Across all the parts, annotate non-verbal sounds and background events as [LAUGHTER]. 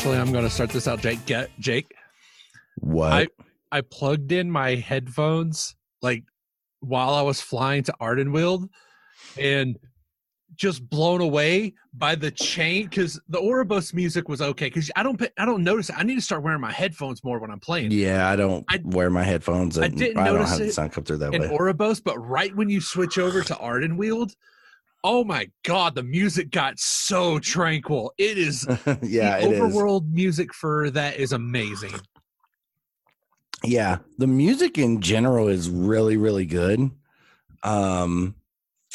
Actually, I'm going to start this out, Jake. Get Jake. What? I I plugged in my headphones like while I was flying to Ardenweald, and just blown away by the chain because the Oribos music was okay. Because I don't I don't notice. It. I need to start wearing my headphones more when I'm playing. yeah, I don't I- wear my headphones. I And I, didn't don't notice have the it sound come through that in way. Oribos, but right when you switch over to Ardenweald, oh my god, the music got so tranquil. It is [LAUGHS] yeah, the it is. overworld music for that is amazing. Yeah, the music in general is really, really good. Um,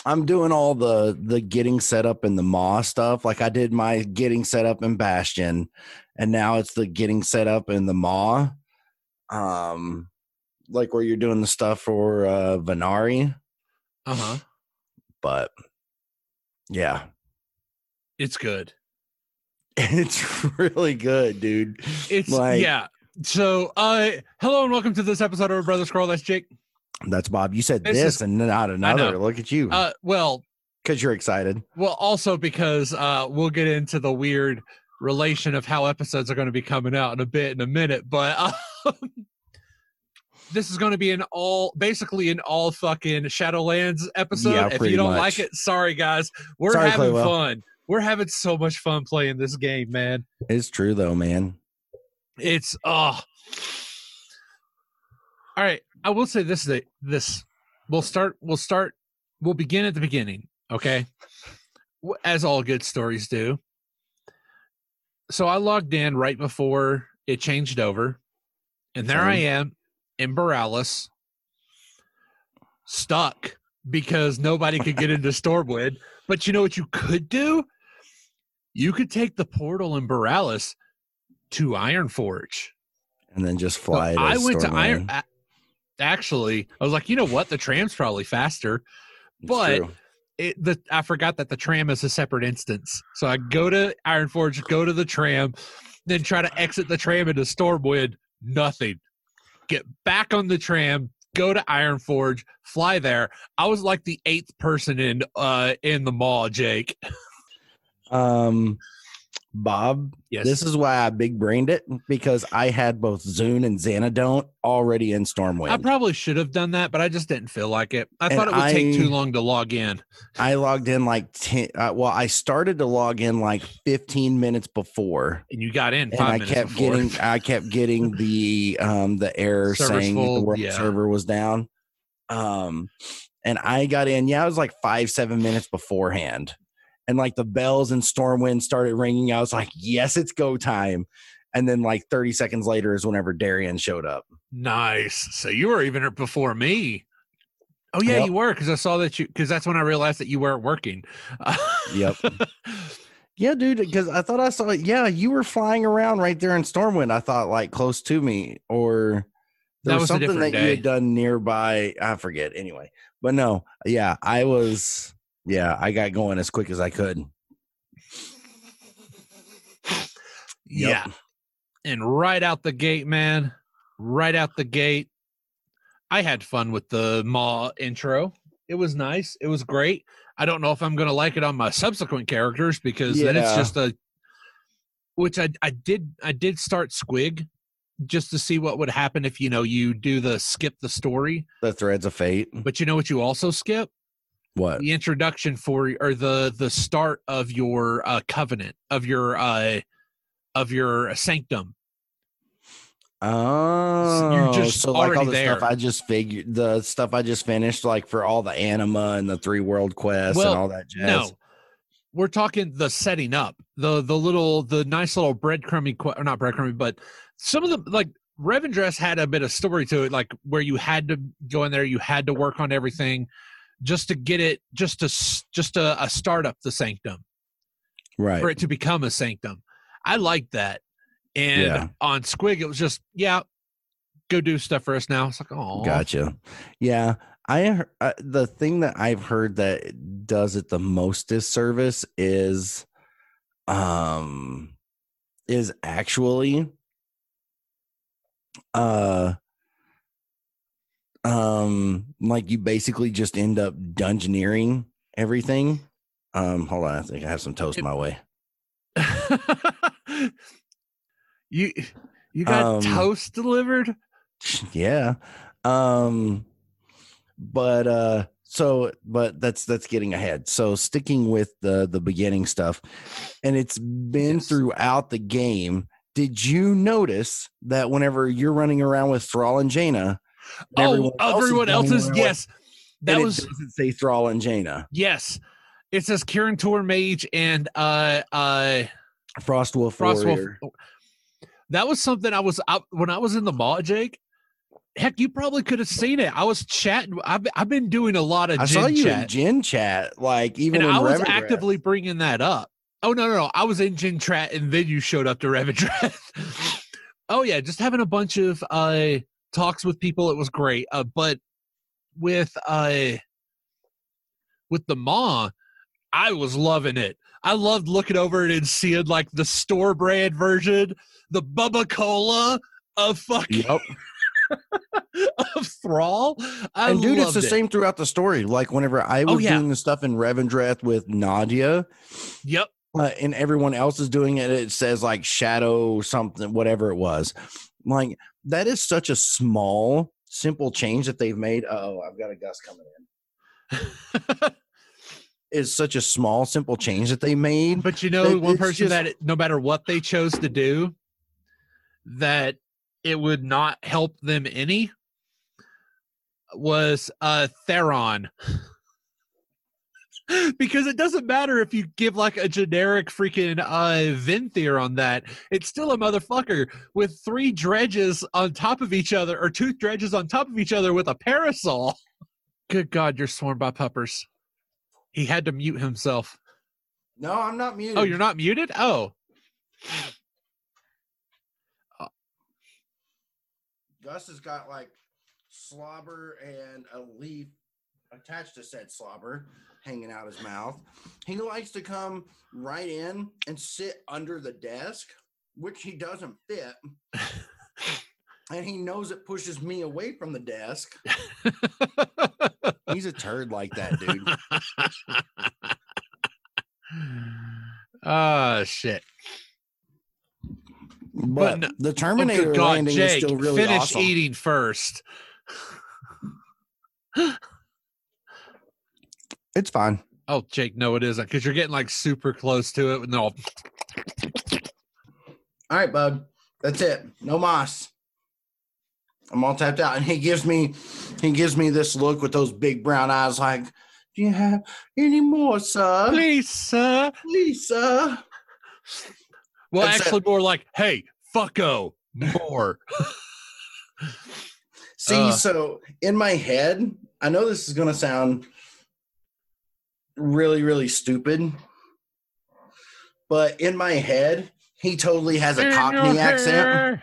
I'm doing all the the getting set up in the Maw stuff. Like I did my getting set up in Bastion, and now it's the getting set up in the Maw. Um, like where you're doing the stuff for uh Venari, Uh huh. but yeah, It's good. [LAUGHS] it's really good, dude. It's Like- yeah. So, uh, hello and welcome to this episode of Brothers Quarrel. That's Jake. That's Bob. You said This this, is- and not another. Look at you, Uh, well, because you're excited. well, also because uh, we'll get into the weird relation of how episodes are going to be coming out in a bit in a minute, but uh, [LAUGHS] this is going to be an all basically an all fucking Shadowlands episode. Yeah, if you don't much. like it, sorry guys, we're Sorry, having Claywell. fun. We're having so much fun playing this game, man. It's true though, man. It's oh. All right, I will say this: that this we'll start. We'll start. We'll begin at the beginning. Okay, as all good stories do. So I logged in right before it changed over, and there I am in Boralus, stuck because nobody could get into Stormwind. But you know what you could do? You could take the portal in Boralus to Ironforge. and then just So fly. to I went to Iron. Actually, I was like, you know what? The tram's probably faster. It's but- true. It, the I forgot that the tram is a separate instance. So I go to Ironforge, go to the tram, then try to exit the tram into Stormwind. Nothing. Get back on the tram, go to Iron Forge, fly there. I was like the eighth person in uh in the Maw, Jake. um, Bob, Yes. this is why I big brained it because I had both Zune and Xanadont already in Stormwind. I probably should have done that, but I just didn't feel like it. I And thought it would take too long to log in. I logged in like ten. Uh, well, I started to log in like 15 minutes before, And you got in and I minutes kept before. getting, I kept getting the um the error saying full, the world yeah. server was down. Um, and I got in. Yeah, it was like five seven minutes beforehand, and like the bells and Stormwind started ringing. I was like, yes, it's go time. And then like 30 seconds later is whenever Darian showed up. Nice. So you were even before me. Oh yeah, Yep. you were because I saw that you because that's when I realized that you weren't working. Yep. [LAUGHS] Yeah, dude, because I thought I saw it. Yeah, you were flying around right there in Stormwind. I thought like close to me, or That there was, was something that you had done nearby. I forget. Anyway, but no, yeah, I was. Yeah, I got going as quick as I could. Yep. Yeah. And right out the gate, man. Right out the gate. I had fun with the Maw intro. It was nice. It was great. I don't know if I'm gonna like it on my subsequent characters because then it's just a which I I did I did start Squig just to see what would happen if you know you do the skip the story. The threads of fate. But you know what you also skip? What? the introduction for or the the start of your uh covenant of your uh of your sanctum Oh, just so like all the stuff. I just figured, the stuff I just finished, like for all the anima and the three world quests Well, and all that jazz. no we're talking the setting up the the little the nice little breadcrumby or not breadcrumby but some of the like Revendreth had a bit of story to it like where you had to go in there you had to work on everything just to get it just to just to a start up the sanctum right? for it to become a sanctum. I like that. And Yeah. on Squig, it was just, yeah, go do stuff for us now. It's like, oh, Gotcha. Yeah, I uh, the thing that I've heard that does it the most disservice is, um, is actually, uh, um, like you basically just end up dungeoneering everything. Um, hold on, I think I have some toast It- my way. [LAUGHS] You you got Um, toast delivered? yeah. Um but uh so but that's that's getting ahead. So sticking with the the beginning stuff and it's been Yes. throughout the game. Did you notice that whenever you're running around with Thrall and Jaina, Oh, everyone else is yes. That was it doesn't say Thrall and Jaina. yes. It says Kirin Tor Mage and uh uh Frostwolf Frostwolf. That was something I was out when I was in the Maw, Jake. Heck, you probably could have seen it. I was chatting. I've, been- I've been doing a lot of I saw you chat, in Gen chat, like even I was actively bringing that up. Oh no, no, no! I was in Gen chat, and then you showed up to Revendreth. [LAUGHS] oh yeah, just having a bunch of uh talks with people. It was great. Uh, but with uh with the Maw, I was loving it. I loved looking over it and seeing like the store brand version, the Bubba Cola of fucking Yep. [LAUGHS] of Thrall. I and dude, it's the it. same throughout the story. Like whenever I was Oh, yeah. doing the stuff in Revendreth with Nadia, Yep. uh, and everyone else is doing it, it says like shadow something, whatever it was. Like that is such a small, simple change that they've made. Oh, I've got a gust coming in. [LAUGHS] Is such a small, simple change that they made. But you know, one person just- that no matter what they chose to do, that it would not help them any was uh Theron. [LAUGHS] [LAUGHS] because it doesn't matter if you give like a generic freaking uh Venthyr on that, it's still a motherfucker with three dredges on top of each other or two dredges on top of each other with a parasol. [LAUGHS] Good God, you're swarmed by puppers. He had to mute himself. No, I'm not muted. Oh, you're not muted? Oh. Gus has got like slobber and a leaf attached to said slobber hanging out his mouth. He likes to come right in and sit under the desk, which he doesn't fit. and he knows it pushes me away from the desk. He's a turd like that, dude. [LAUGHS] Ah, shit. But no- the Oh, Terminator good God, landing Jake, is still really finish awesome. eating first. [LAUGHS] It's fine. Oh, Jake, no, it isn't because you're getting like super close to it. No, All right, bud. That's it. No moss. I'm all tapped out. And he gives me he gives me this look with those big brown eyes like, Do you have any more, sir? please, sir. Please, sir. Well, That's it. actually, more like, hey, fucko, more. See, Uh. so in my head, I know this is gonna sound really, really stupid. But in my head, he totally has a Cockney accent.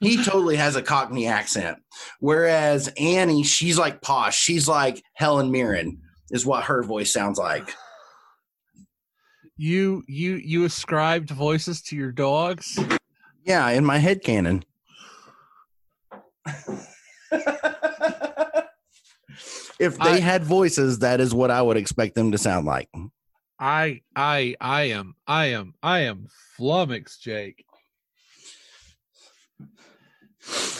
he totally has a Cockney accent. Whereas Annie, she's like posh. She's like Helen Mirren, is what her voice sounds like. You you you ascribed voices to your dogs. Yeah, in my head canon. [LAUGHS] if they I- had voices, that is what I would expect them to sound like. I I I am I am I am flummoxed, Jake.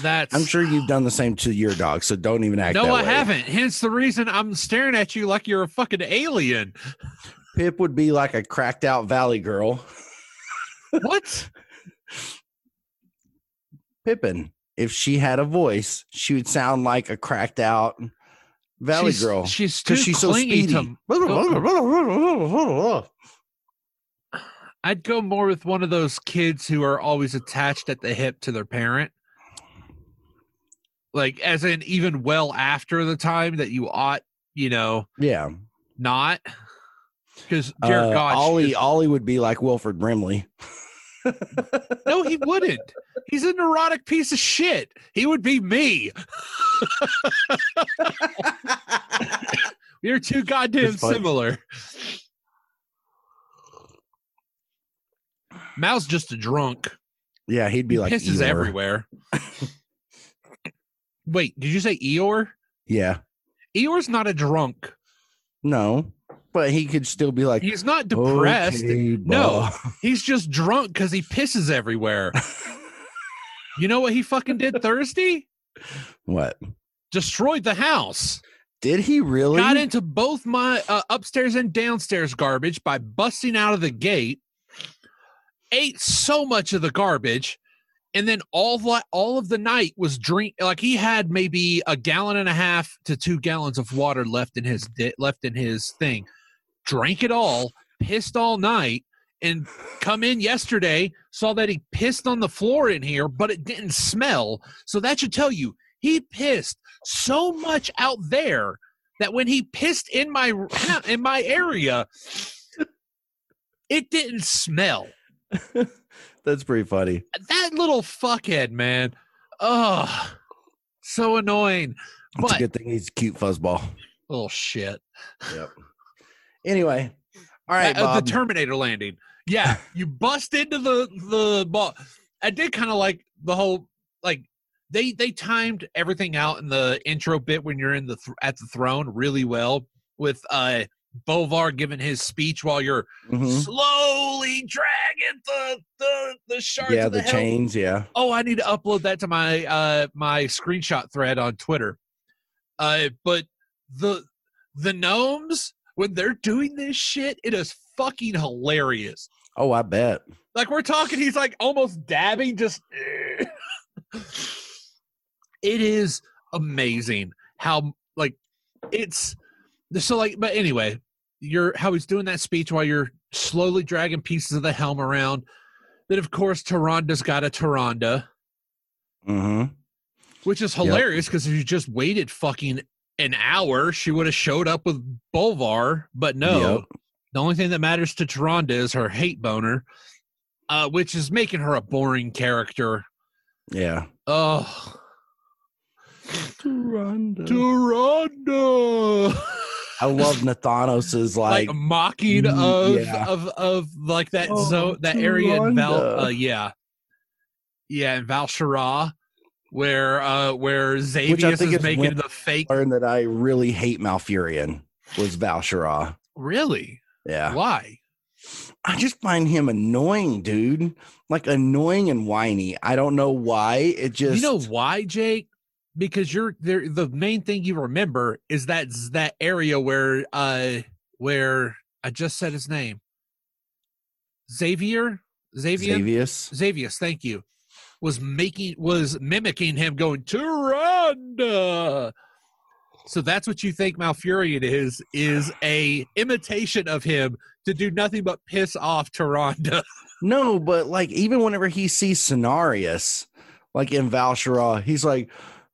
That's I'm sure you've done the same to your dog, so don't even act no, that I way. haven't. Hence the reason I'm staring at you like you're a fucking alien. Pip would be like a cracked out valley girl. What? Pippin, if she had a voice, she would sound like a cracked out valley she's, girl. She's too she's so clingy speedy. to. I'd go more with one of those kids who are always attached at the hip to their parent. Like, as in, even well after the time that you ought, you know, yeah. not. Because, dear Uh, Ollie, Ollie would be like Wilford Brimley. [LAUGHS] no, he wouldn't. He's a neurotic piece of shit. He would be me. [LAUGHS] You're too goddamn similar. Mal's just a drunk. yeah, he'd be like pisses Eeyore. everywhere. [LAUGHS] Wait, did you say Eeyore? Yeah. Eeyore's not a drunk. No. But he could still be like, He's not depressed. "Okay, No. He's just drunk because he pisses everywhere. [LAUGHS] you know what he fucking did Thursday? what Destroyed the house. did he really? Got into both my uh, upstairs and downstairs garbage by busting out of the gate. Ate so much of the garbage, and then all the, all of the night was drink like he had maybe a gallon and a half to two gallons of water left in his left in his thing. Drank it all, pissed all night, and come in yesterday saw that he pissed on the floor in here, but it didn't smell. So that should tell you he pissed so much out there that when he pissed in my [LAUGHS] in my area, it didn't smell. [LAUGHS] That's pretty funny. That little fuckhead, man. Oh, so annoying. It's a good thing he's a cute fuzzball. little shit. Yep. [LAUGHS] Anyway, all right, Uh, uh, the Terminator landing. Yeah, [LAUGHS] you bust into the the ball. I did kind of like the whole like they they timed everything out in the intro bit when you're in the th- at the throne really well with uh Bolvar giving his speech while you're Mhm. slowly dragging the the the shards Yeah, the, the chains. Yeah. Oh, I need to upload that to my uh my screenshot thread on Twitter. Uh but the the gnomes when they're doing this shit, it is fucking hilarious. Oh, I bet. Like we're talking he's like almost dabbing just It is amazing how like it's so like but anyway, you're how he's doing that speech while you're slowly dragging pieces of the helm around. Then of course Tyrande's got a Tyrande hmm which is hilarious because if you just waited fucking an hour, she would have showed up with Bolvar. But no, Yep. the only thing that matters to Tyrande is her hate boner, uh, which is making her a boring character. Yeah. Oh, Tyrande. Tyrande! I love Nathanos's [LAUGHS] like, like, mocking of yeah. of of like that Oh, zone, that area in Val. Uh, yeah, yeah, in Val'sharah, where uh where Xavius is is making the fake. learned that I really hate Malfurion was Val'sharah. Really? Yeah. Why? I just find him annoying, dude. Like annoying and whiny. I don't know why. It just you know why, Jake? Because you're there. The main thing you remember is that that area where uh where I just said his name, Xavier, Xavier, Xavius. Xavius. Thank you. Was making was mimicking him, going Tyrande. So that's what you think Malfurion is is a imitation of him to do nothing but piss off Tyrande. [LAUGHS] No, but like even whenever he sees Cenarius, like in Val'sharah, he's like,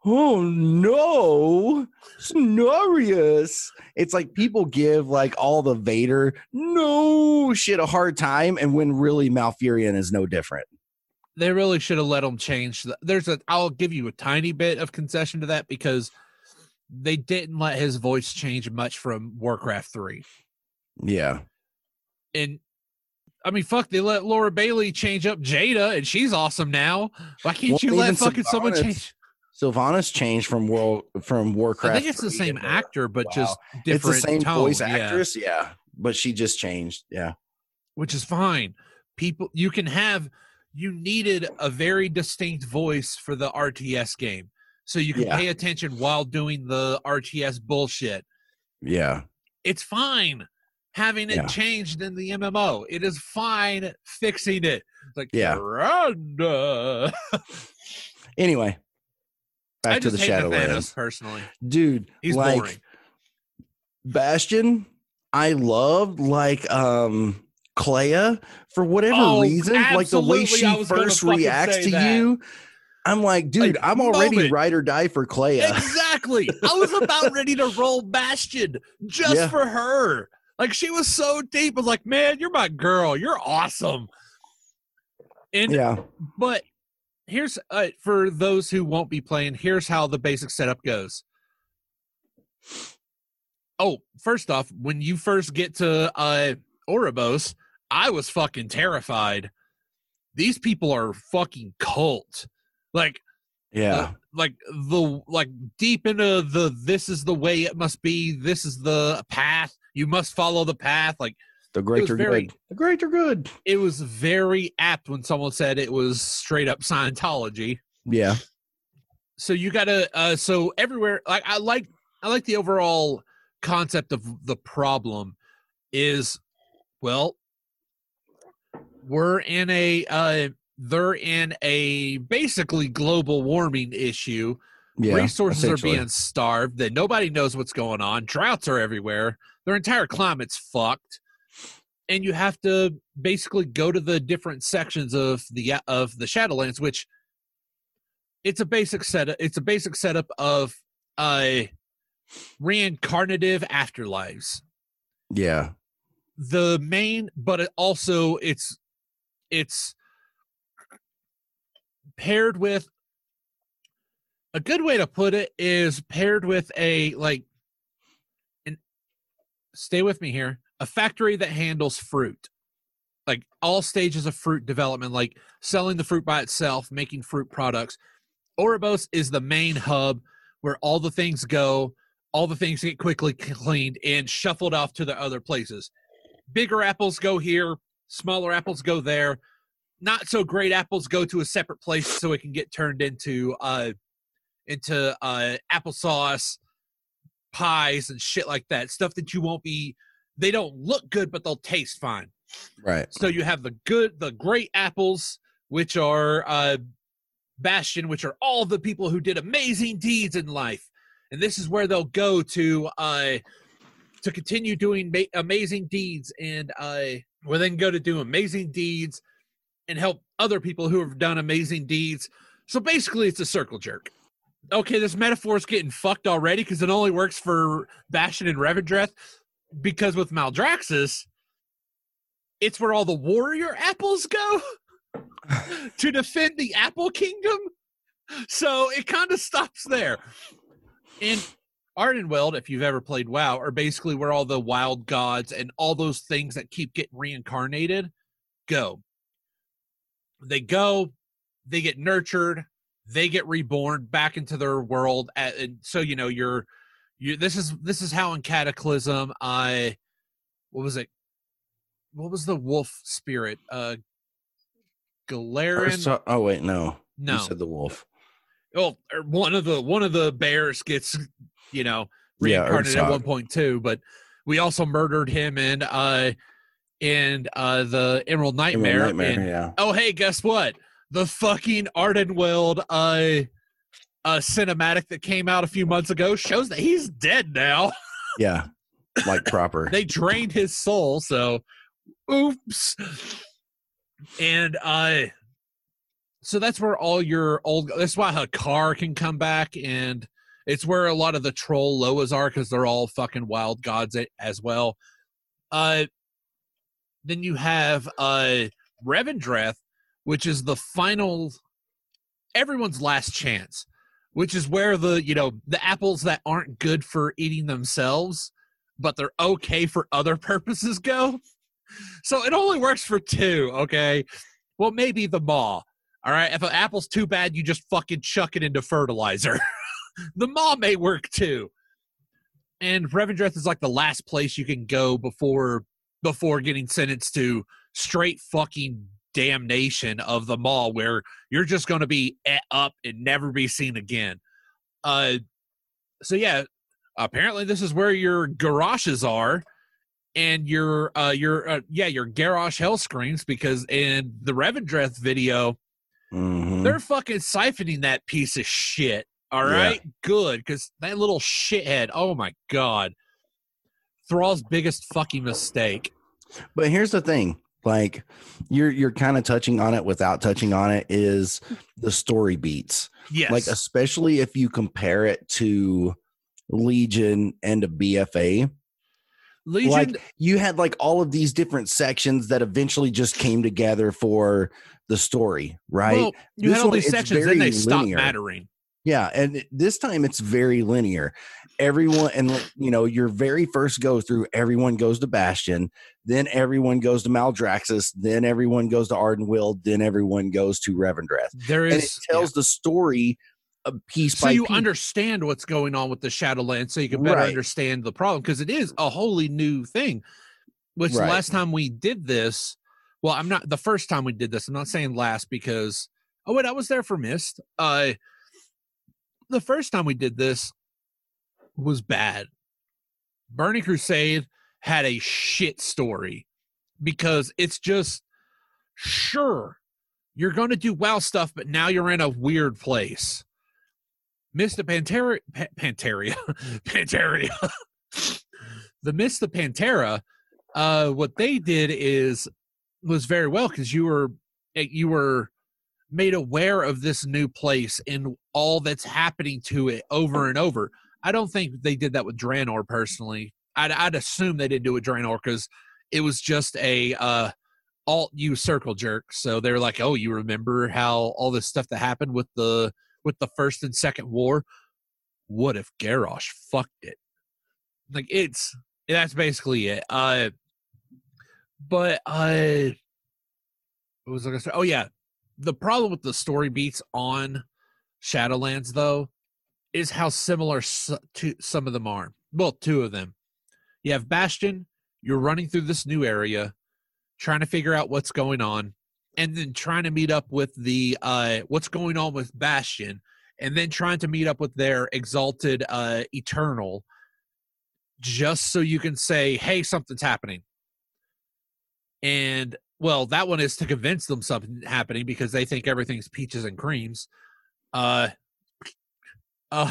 "Oh no, Cenarius!" It's like people give like all the Vader no shit a hard time, and when really Malfurion is no different. They really should have let him change. The, there's a. I'll give you a tiny bit of concession to that because they didn't let his voice change much from Warcraft three. Yeah, And I mean, fuck, they let Laura Bailey change up Jaina, and she's awesome now. Why can't Well, you let fucking someone change? Sylvanas changed from world from Warcraft. I think it's the same actor, but Wow. just It's different. the same tone, voice yeah, actress, yeah, but she just changed. Yeah, which is fine. People, you can have. You needed a very distinct voice for the RTS game, so you can Yeah. pay attention while doing the RTS bullshit. yeah, it's fine having it Yeah. changed in the MMO. It is fine fixing it. It's like Yeah. Rhonda. Anyway, back I to the Shadowlands, personally. dude. He's like, boring. Bastion, I loved like um Kleia for whatever Oh, reason, like the way she first reacts to that. you. I'm like, dude, Like, I'm already moment. ride or die for Kleia. Exactly. I was about [LAUGHS] ready to roll Bastion just Yeah. for her. Like she was so deep. I was like, man, you're my girl. You're awesome. And yeah, But here's uh, for those who won't be playing. Here's how the basic setup goes. Oh, first off, when you first get to uh Oribos, I was fucking terrified. These people are fucking cult. Like Yeah. like the like deep into the this is the way it must be this is the path you must follow the path like the great are very- good. The great are good. it was very apt when someone said it was straight up scientology Yeah. so you gotta uh so everywhere like i like i like the overall concept of the problem is well we're in a uh they're in a basically global warming issue. Yeah. resources are being starved that nobody knows what's going on. Droughts are everywhere. Their entire climate's fucked. And you have to basically go to the different sections of the of the shadowlands which it's a basic setup it's a basic setup of uh reincarnative afterlives. Yeah. the main but it also it's it's paired with a good way to put it is paired with a like an stay with me here a factory that handles fruit. Like all stages of fruit development like selling the fruit by itself making fruit products. Oribos is the main hub where all the things go all the things get quickly cleaned and shuffled off to the other places. Bigger apples go here smaller apples go there. Not so great apples go to a separate place so it can get turned into uh into uh applesauce pies and shit like that. Stuff that you won't be they don't look good but they'll taste fine. Right. so you have the good the great apples which are uh bastion which are all the people who did amazing deeds in life. And this is where they'll go to uh to continue doing ma- amazing deeds and uh will then go to do amazing deeds and help other people who have done amazing deeds. So basically it's a circle jerk. Okay this metaphor is getting fucked already because it only works for bastion and revendreth because with maldraxxus it's where all the warrior apples go [LAUGHS] to defend the apple kingdom. So it kind of stops there. And Ardenweld, if you've ever played WoW, are basically where all the wild gods and all those things that keep getting reincarnated go. They go, they get nurtured, they get reborn back into their world. At, and so you know, you're you. This is this is how in Cataclysm, I what was it? What was the wolf spirit? Uh, Galarian. Ursa- oh wait, no. no, You said the wolf. well, or one of the one of the bears gets, you know, Yeah, reincarnated at one point too. But we also murdered him in uh in uh the Emerald Nightmare. Nightmare, and- yeah. oh hey, guess what? The fucking Ardenweld uh uh cinematic that came out a few months ago shows that he's dead now. [LAUGHS] Yeah. Like proper. they drained his soul, so oops. And uh so that's where all your old that's why Hakkar can come back and it's where a lot of the troll Loas are because they're all fucking wild gods as well. Uh then you have uh Revendreth, which is the final everyone's last chance, which is where the you know the apples that aren't good for eating themselves, but they're okay for other [LAUGHS] purposes go. So it only works for two, okay? Well, maybe the maw. All right. If an apple's too bad, you just fucking chuck it into fertilizer. [LAUGHS] the Maw may work too. And Revendreth is like the last place you can go before before getting sentenced to straight fucking damnation of the Maw where you're just going to be up and never be seen again. Uh so yeah, apparently this is where your Garroshes are and your uh your uh, yeah, your Garrosh Hellscreams because in the Revendreth video Mhm. they're fucking siphoning that piece of shit. All Yeah. good, because that little shithead. Oh my god, Thrall's biggest fucking mistake. But here's the thing. Like you're you're kind of touching on it without touching on it is the story beats. Yes, Like especially if you compare it to Legion and a BFA. Legion. Like you had like all of these different sections that eventually just came together for the story, right? Well, you This had all one, these sections, then they stopped linear. mattering. Yeah, and this time it's very linear. Everyone and you know, your very first go through, everyone goes to Bastion, then everyone goes to Maldraxxus, then everyone goes to Ardenweald, then everyone goes to Revendreth. There is And it tells the story uh, piece so you piece. understand what's going on with the Shadowlands, so you can better Right. understand the problem because it is a wholly new thing. Which Right. last time we did this, well, I'm not the first time we did this. I'm not saying last because oh wait, I was there for Mist. Uh, the first time we did this was bad. Burning Crusade had a shit story because it's just sure you're going to do WoW stuff, but now you're in a weird place. Of Pantera, Pa- Panteria, [LAUGHS] Panteria, [LAUGHS] the of Pantera. Uh, what they did is was very well because you were eh, you were made aware of this new place and all that's happening to it over and over. I don't think they did that with Draenor personally. I'd, I'd assume they didn't do it with Draenor because it was just a uh, alt U circle jerk. So they're like, oh, you remember how all this stuff that happened with the with the first and second war? What if Garrosh fucked it? Like it's that's basically it. Uh, but uh, what was I gonna say? Oh yeah, the problem with the story beats on Shadowlands though is how similar to some of them are. Well, two of them. You have Bastion. You're running through this new area, trying to figure out what's going on, and then trying to meet up with the uh, what's going on with Bastion, and then trying to meet up with their exalted uh, Eternal, just so you can say, "Hey, something's happening." And well, that one is to convince them something happening because they think everything's peaches and creams. Uh, [LAUGHS] uh,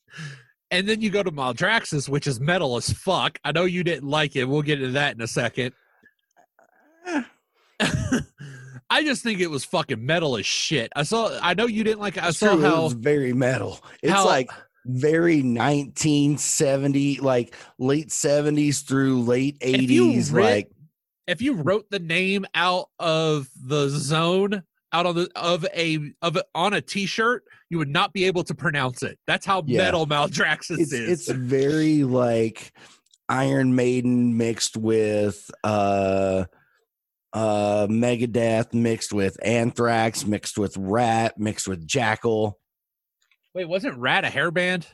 [LAUGHS] and then you go to Maldraxxus, which is metal as fuck. I know you didn't like it. We'll get into that in a second. [LAUGHS] I just think it was fucking metal as shit. I saw. I know you didn't like. it. I it's saw true, it how. was very metal. It's how- like very 1970, like late 70s through late 80s. read- like if you wrote the name out of the zone out of the of a of a, on a t-shirt, you would not be able to pronounce it. That's how Yeah. metal Maldraxxus it's is. it's very like Iron Maiden mixed with uh uh Megadeth mixed with Anthrax mixed with Ratt mixed with Jackyl Wait, wasn't Ratt a hairband?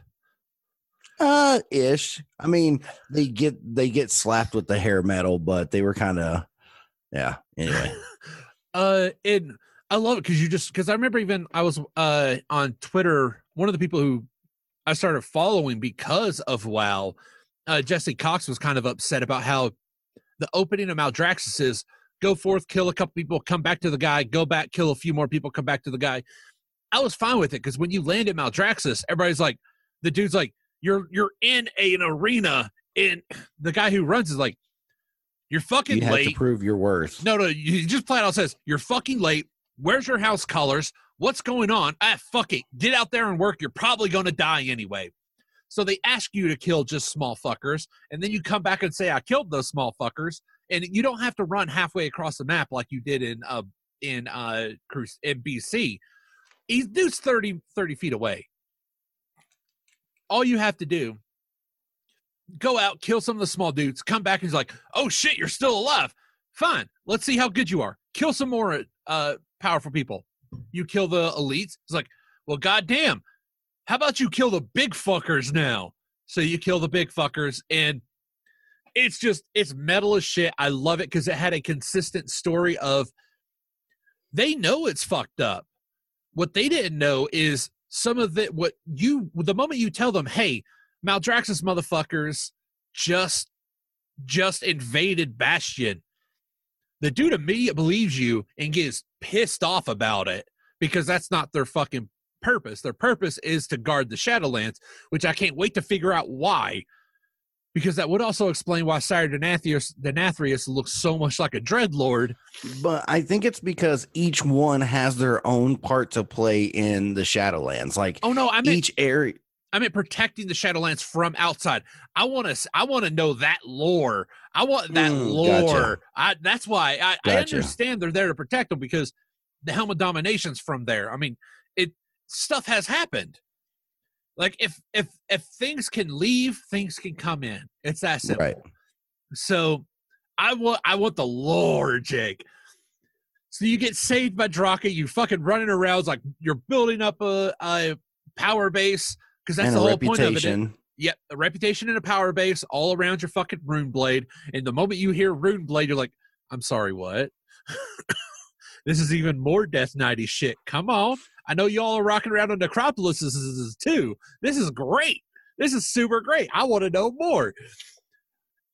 Uh ish. I mean, they get they get slapped with the hair metal, but they were kind of yeah. Anyway, [LAUGHS] uh and i love it because you just because i remember even i was uh on twitter one of the people who i started following because of wow uh jesse cox was kind of upset about how the opening of maldraxxus is go forth kill a couple people come back to the guy go back kill a few more people come back to the guy i was fine with it because when you land at maldraxxus everybody's like the dude's like you're you're in an arena and the guy who runs is like you're fucking you late to prove your worth. no, no, you just flat out says you're fucking late. Where's your house colors? What's going on? Ah, fuck it. Get out there and work. You're probably going to die anyway. So they ask you to kill just small fuckers, and then you come back and say, "I killed those small fuckers," and you don't have to run halfway across the map like you did in uh in uh in BC. He's dude's 30, 30 feet away. All you have to do go out, kill some of the small dudes, come back and he's like, "Oh shit, you're still alive." Fine, let's see how good you are. Kill some more uh powerful people. You kill the elites. It's like, well, goddamn. How about you kill the big fuckers now? So you kill the big fuckers, and it's just it's metal as shit. I love it because it had a consistent story of they know it's fucked up. What they didn't know is some of the what you the moment you tell them, hey, Maldraxxus motherfuckers just just invaded Bastion. The dude immediately believes you and gets pissed off about it because that's not their fucking purpose. Their purpose is to guard the Shadowlands, which I can't wait to figure out why. Because that would also explain why Sire Denathrius, Denathrius looks so much like a Dreadlord. But I think it's because each one has their own part to play in the Shadowlands. Like Oh no, I meant each area. I meant protecting the Shadowlands from outside. I want to. I want to know that lore. I want that Mm, lore. gotcha. I, that's why I, I understand they're there to protect them because the Helm of Domination's from there. I mean, it stuff has happened. Like if if if things can leave, things can come in. It's that simple. Right. So I want I want the lore, Jake. So you get saved by Draka, you fucking running around it's like you're building up a, a power base because that's and the whole point of it. Yep, a reputation and a power base all around your fucking rune blade. And the moment you hear rune blade, you're like, I'm sorry, what? [LAUGHS] this is even more Death Knighty shit. Come on. I know y'all are rocking around on Necropolis too. This is great. This is super great. I want to know more.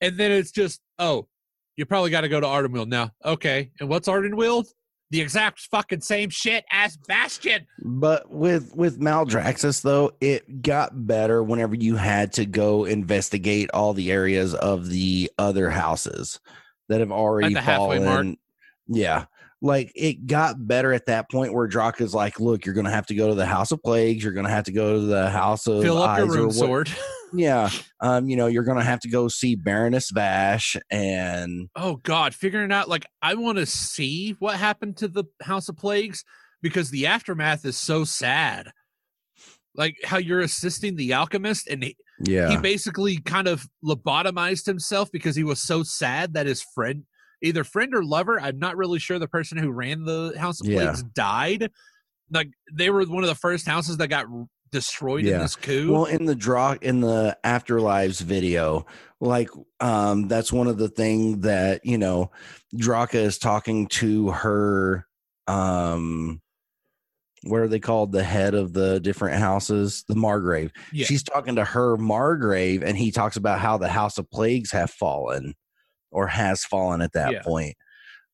And then it's just, oh, you probably got to go to Ardenweald now. Okay. And what's Ardenweald? The exact fucking same shit as Bastion. But with with Maldraxxus though, it got better whenever you had to go investigate all the areas of the other houses that have already At the halfway mark? fallen. Yeah. Like it got better at that point where Draka's like, look, you're gonna have to go to the House of Plagues, you're gonna have to go to the House of Fill up your Eyes rune what- sword. [LAUGHS] Yeah. Um, you know, you're gonna have to go see Baroness Vash and oh god figuring out like i want to see what happened to the house of plagues because the aftermath is so sad like how you're assisting the alchemist and he, yeah. he basically kind of lobotomized himself because he was so sad that his friend either friend or lover i'm not really sure the person who ran the house of Yeah. plagues died like they were one of the first houses that got destroyed in this coup Well, in the draw in the afterlives video, like um that's one of the thing that, you know, Draka is talking to her um what are they called? The head of the different houses, the Margrave. Yeah. She's talking to her Margrave and he talks about how the House of Plagues have fallen or has fallen at that Yeah. point.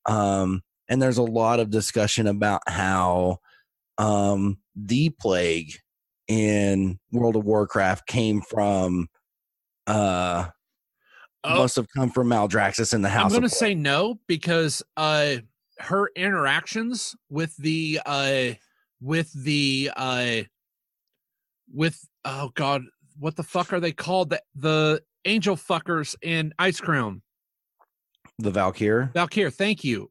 Um and there's a lot of discussion about how um the plague in World of Warcraft came from uh Oh. must have come from Maldraxxus in the house. I'm going to say no because uh her interactions with the uh with the uh with oh god what the fuck are they called the the angel fuckers in Ice Crown the Valkyr. Valkyr thank you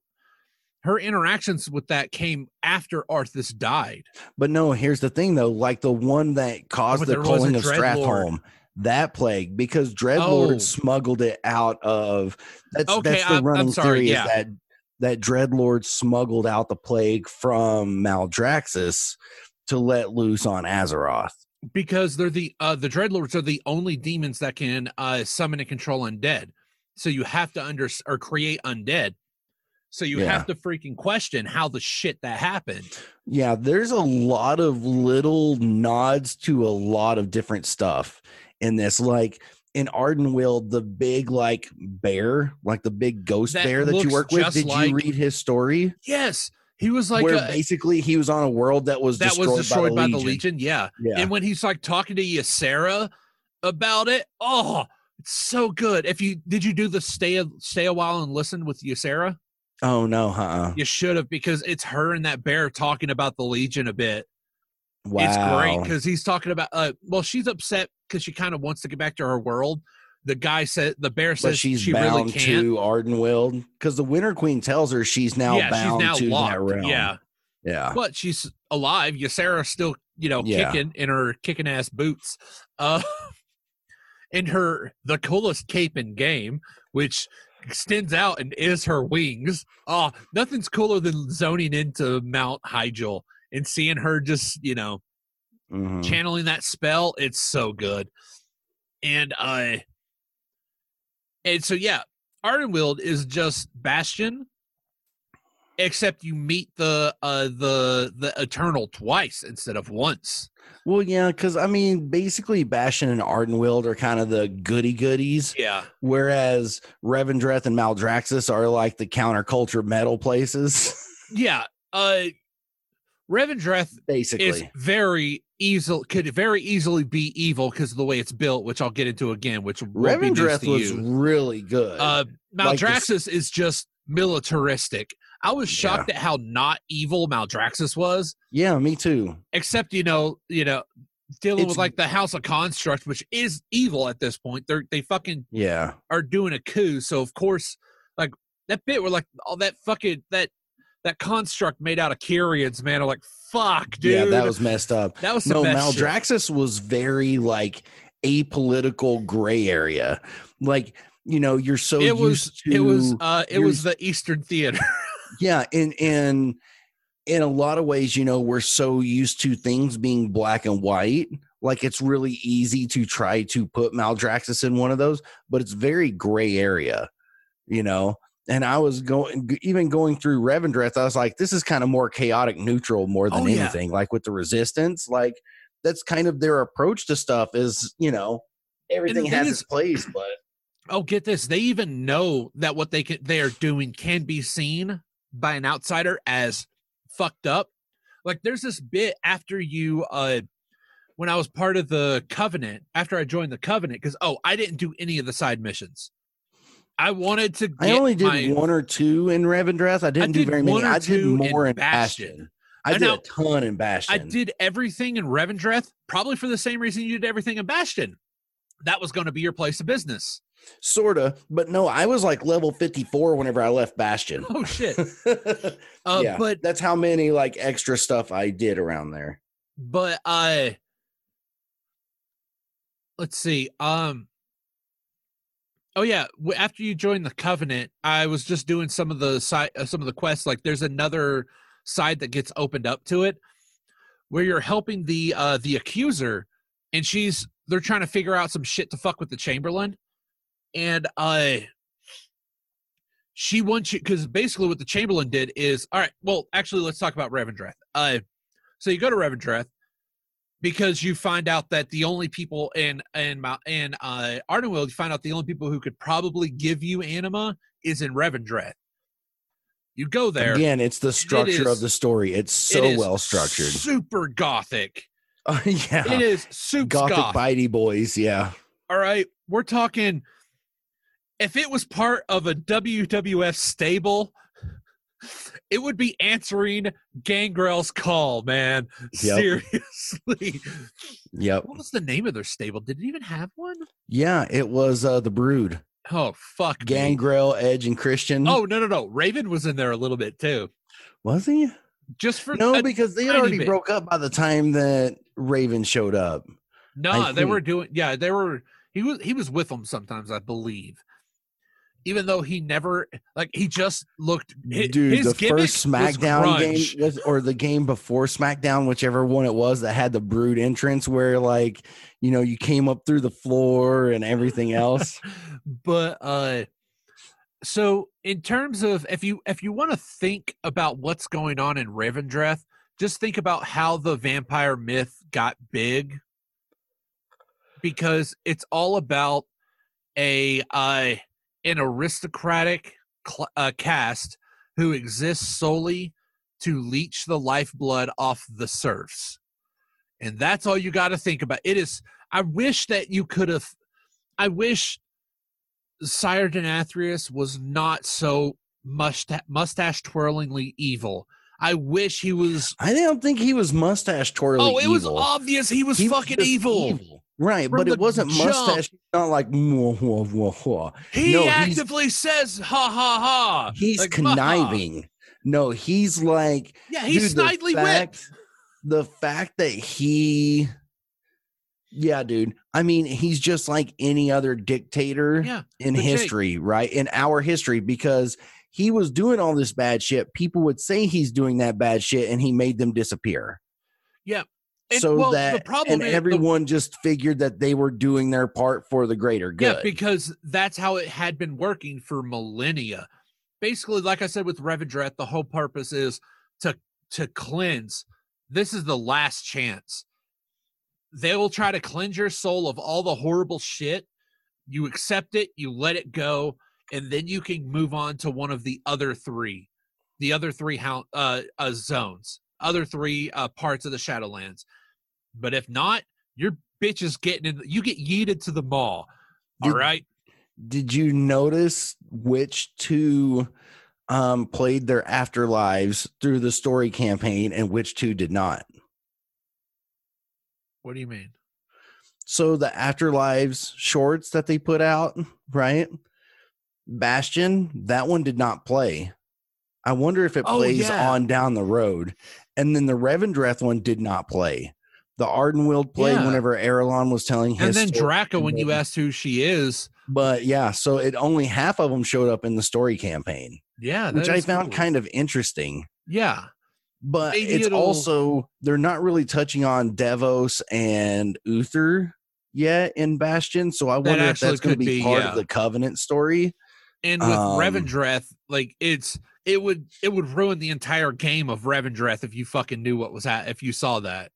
her interactions with that came after Arthas died But no, here's the thing though, like the one that caused but the there was a culling of Dreadlord. That plague, because Dreadlord Oh. smuggled it out of that's Okay, that's the I'm- I'm running sorry, theory yeah. is that that Dreadlord smuggled out the plague from Maldraxxus to let loose on Azeroth. because they're the uh the dreadlords are the only demons that can uh summon and control undead so you have to under or create undead so you Yeah. have to freaking question how the shit that happened Yeah, there's a lot of little nods to a lot of different stuff in this. Like in Ardenweald, the big like bear, like the big ghost That bear that you work with. Did like- you read his story? yes he was like Where uh, basically he was on a world that was that destroyed, was destroyed by, the, Legion. yeah. Yeah, and when he's like talking to Ysera about it oh it's so good if you did you do the stay a stay a while and listen with Ysera oh no, huh? you should have because it's her and that bear talking about the legion a bit Wow, It's great because he's talking about. Uh, well, she's upset because she kind of wants to get back to her world. The guy said the bear but says she's she bound really can't. to Ardenweald because the Winter Queen tells her she's now yeah, bound she's now to locked. that realm. Yeah, yeah, but she's alive. Ysera's still, you know, Yeah. kicking in her kicking ass boots. Uh, [LAUGHS] in her the coolest cape in game, which extends out and is her wings. Oh, nothing's cooler than zoning into Mount Hyjal and seeing her just, you know, Mhm. channeling that spell it's so good and uh and so yeah ardenweald is just bastion except you meet the uh the the eternal twice instead of once Well, yeah, because I mean, basically, Bastion and Ardenweald are kind of the goody goodies, yeah whereas Revendreth and Maldraxxus are like the counterculture metal places, [LAUGHS] yeah uh revendreth is very easily could very easily be evil because of the way it's built which i'll get into again which won't be news Revendreth was you. really good. Uh, Like Maldraxxus is just militaristic. I was shocked at how not evil Maldraxxus was, yeah, me too. except you know, you know, dealing It's- with like the House of Construct, which is evil at this point. They're they fucking Yeah, are doing a coup, so of course, like that bit where like all that fucking that that construct made out of Kyrians, man, are like fuck, dude. yeah, that was messed up. that was No, mess shit. Maldraxxus was very like apolitical gray area. Like, you know, you're so It was to it was uh it was the Eastern Theater. [LAUGHS] yeah, and in in a lot of ways, you know, we're so used to things being black and white. Like it's really easy to try to put Maldraxxus in one of those, but it's very gray area, you know. And I was going, even going through Revendreth, I was like, this is kind of more chaotic neutral more than Oh, yeah. anything. Like with the resistance, like that's kind of their approach to stuff is, you know, everything has is- its place, but Oh, get this. They even know that what they can, they are doing can be seen by an outsider as fucked up. Like there's this bit after you uh when I was part of the covenant, after I joined the covenant, because oh, I didn't do any of the side missions. I wanted to I only did my- one or two in Revendreth. I didn't do did very many. I did two in more in Bastion. Bastion. I did a ton in Bastion. I did everything in Revendreth, probably for the same reason you did everything in Bastion. That was going to be your place of business. Sorta, but no, I was like level 54 whenever I left Bastion. Oh shit. [LAUGHS] Uh, yeah, but that's how many like extra stuff I did around there. but uh let's see um oh yeah after you joined the covenant i was just doing some of the side uh, some of the quests like there's another side that gets opened up to it where you're helping the uh the accuser and she's they're trying to figure out some shit to fuck with the chamberlain and uh she wants you because basically what the chamberlain did is all right well actually let's talk about revendreth uh so you go to revendreth because you find out that the only people in in in uh you find out the only people who could probably give you anima is in Revendreth. You go there. Again, it's the structure is- of the story. It's so it is well structured. Super gothic. [LAUGHS] yeah. It is super Gothic goth. bitey boys. Yeah. All right, we're talking. If it was part of a WWF stable, it would be answering Gangrel's call, man. Yep. Seriously. Yep. What was the name of their stable? Did it even have one? Yeah. It was uh the Brood, Oh fuck. me. Gangrel, Edge, and Christian. Oh no no no! Raven was in there a little bit too, was he? just for No, because they already bit. broke up by the time that Raven showed up. no, they were doing yeah they were he was he was with them sometimes I believe, even though he never like he just looked hi- Dude, his the first SmackDown game was, or the game before SmackDown, whichever one it was that had the Brood entrance, where like you know you came up through the floor and everything else. [LAUGHS] but uh so in terms of if you if you want to think about what's going on in Revendreth, just think about how the vampire myth got big because it's all about a uh an aristocratic cl- uh, cast who exists solely to leech the lifeblood off the serfs. And that's all you got to think about. It is I wish that you could have I wish Sire Denathrius was not so musta- mustache twirlingly evil. I wish he was. I don't think he was mustache twirling. oh, it was obvious he was He fucking just evil. Right, but it wasn't jump. mustache. Not like "Mwah, mwah, mwah, mwah." He No, actively says ha ha ha. he's Like, "Ha, ha." conniving. No, he's like Yeah, he's Dude, the snidely fact- whipped. the fact that he yeah dude i mean he's just like any other dictator Yeah, in Jake- history right in our history because he was doing all this bad shit people would say he's doing that bad shit and he made them disappear Yeah. And, so well, that the problem and is the- everyone just figured that they were doing their part for the greater good Yeah, because that's how it had been working for millennia. Basically, like I said with Revendreth, the whole purpose is to to cleanse. This is the last chance. They will try to cleanse your soul of all the horrible shit. You accept it, you let it go, and then you can move on to one of the other three, the other three uh, uh zones, other three uh parts of the Shadowlands. But if not, your bitch is getting in. You get yeeted to the Maw. All Did- right. did you notice which two um played their afterlives through the story campaign and which two did not What do you mean? so the afterlives shorts that they put out right bastion that one did not play i wonder if it Oh, plays yeah. on down the road and then the revendreth one did not play the ardenweald played Yeah. whenever Erelon was telling his And then. Draco, when you asked who she is, but yeah so it only half of them showed up in the story campaign yeah, which i found kind of interesting yeah. but Maybe it's it'll- also they're not really touching on Devos and Uther yet in Bastion. So I wonder if that's going to be, be, part yeah. of the Covenant story. And with Um, Revendreth, like it's it would it would ruin the entire game of Revendreth if you fucking knew what was at if you saw that.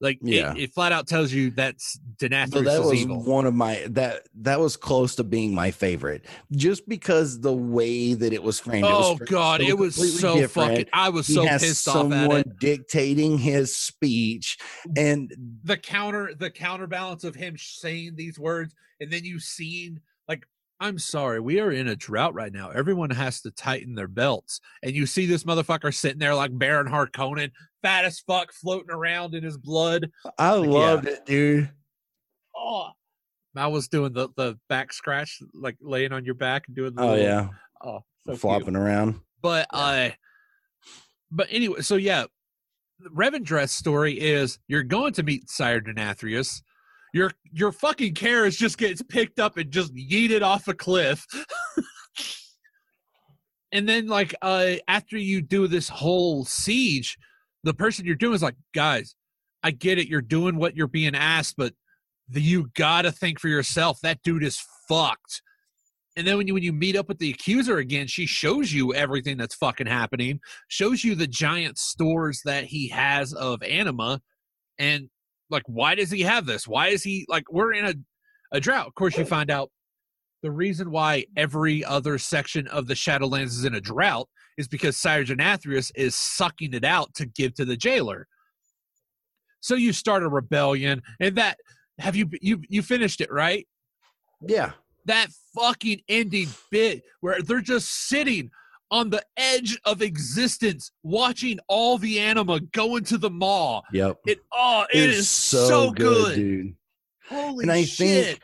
Like Yeah. it, it flat out tells you that's So Denathrius that is was evil. one of my that that was close to being my favorite, just because the way that it was framed. it was Oh god, so it was so different. fucking I was He so pissed off at someone it. dictating his speech, and The counter the counterbalance of him saying these words and then you seeing like I'm sorry, we are in a drought right now. Everyone has to tighten their belts. And you see this motherfucker sitting there like Baron Harkonnen, fat as fuck, floating around in his blood. I Like, yeah. loved it, dude. Oh, I was doing the the back scratch, like laying on your back and doing the Oh little- yeah, oh, so cute. flopping around. But Yeah. uh, but anyway, so yeah, the Revendreth's story is you're going to meet Sire Denathrius. Your your fucking carriage just gets picked up and just yeeted off a cliff. [LAUGHS] and then like uh after you do this whole siege, the person you're doing is like, guys, I get it, you're doing what you're being asked, but the, you gotta think for yourself. That dude is fucked. And then when you when you meet up with the accuser again, she shows you everything that's fucking happening, shows you the giant stores that he has of anima, and like why does he have this? Why is he like we're in a, a drought? Of course, you find out the reason why every other section of the Shadowlands is in a drought is because Denathrius is sucking it out to give to the jailer. So you start a rebellion, and that have you you you finished it right? Yeah, that fucking ending bit where they're just sitting on the edge of existence watching all the anima go into the maw. yep. It oh, it It's is so, good. dude. Holy And I shit. think-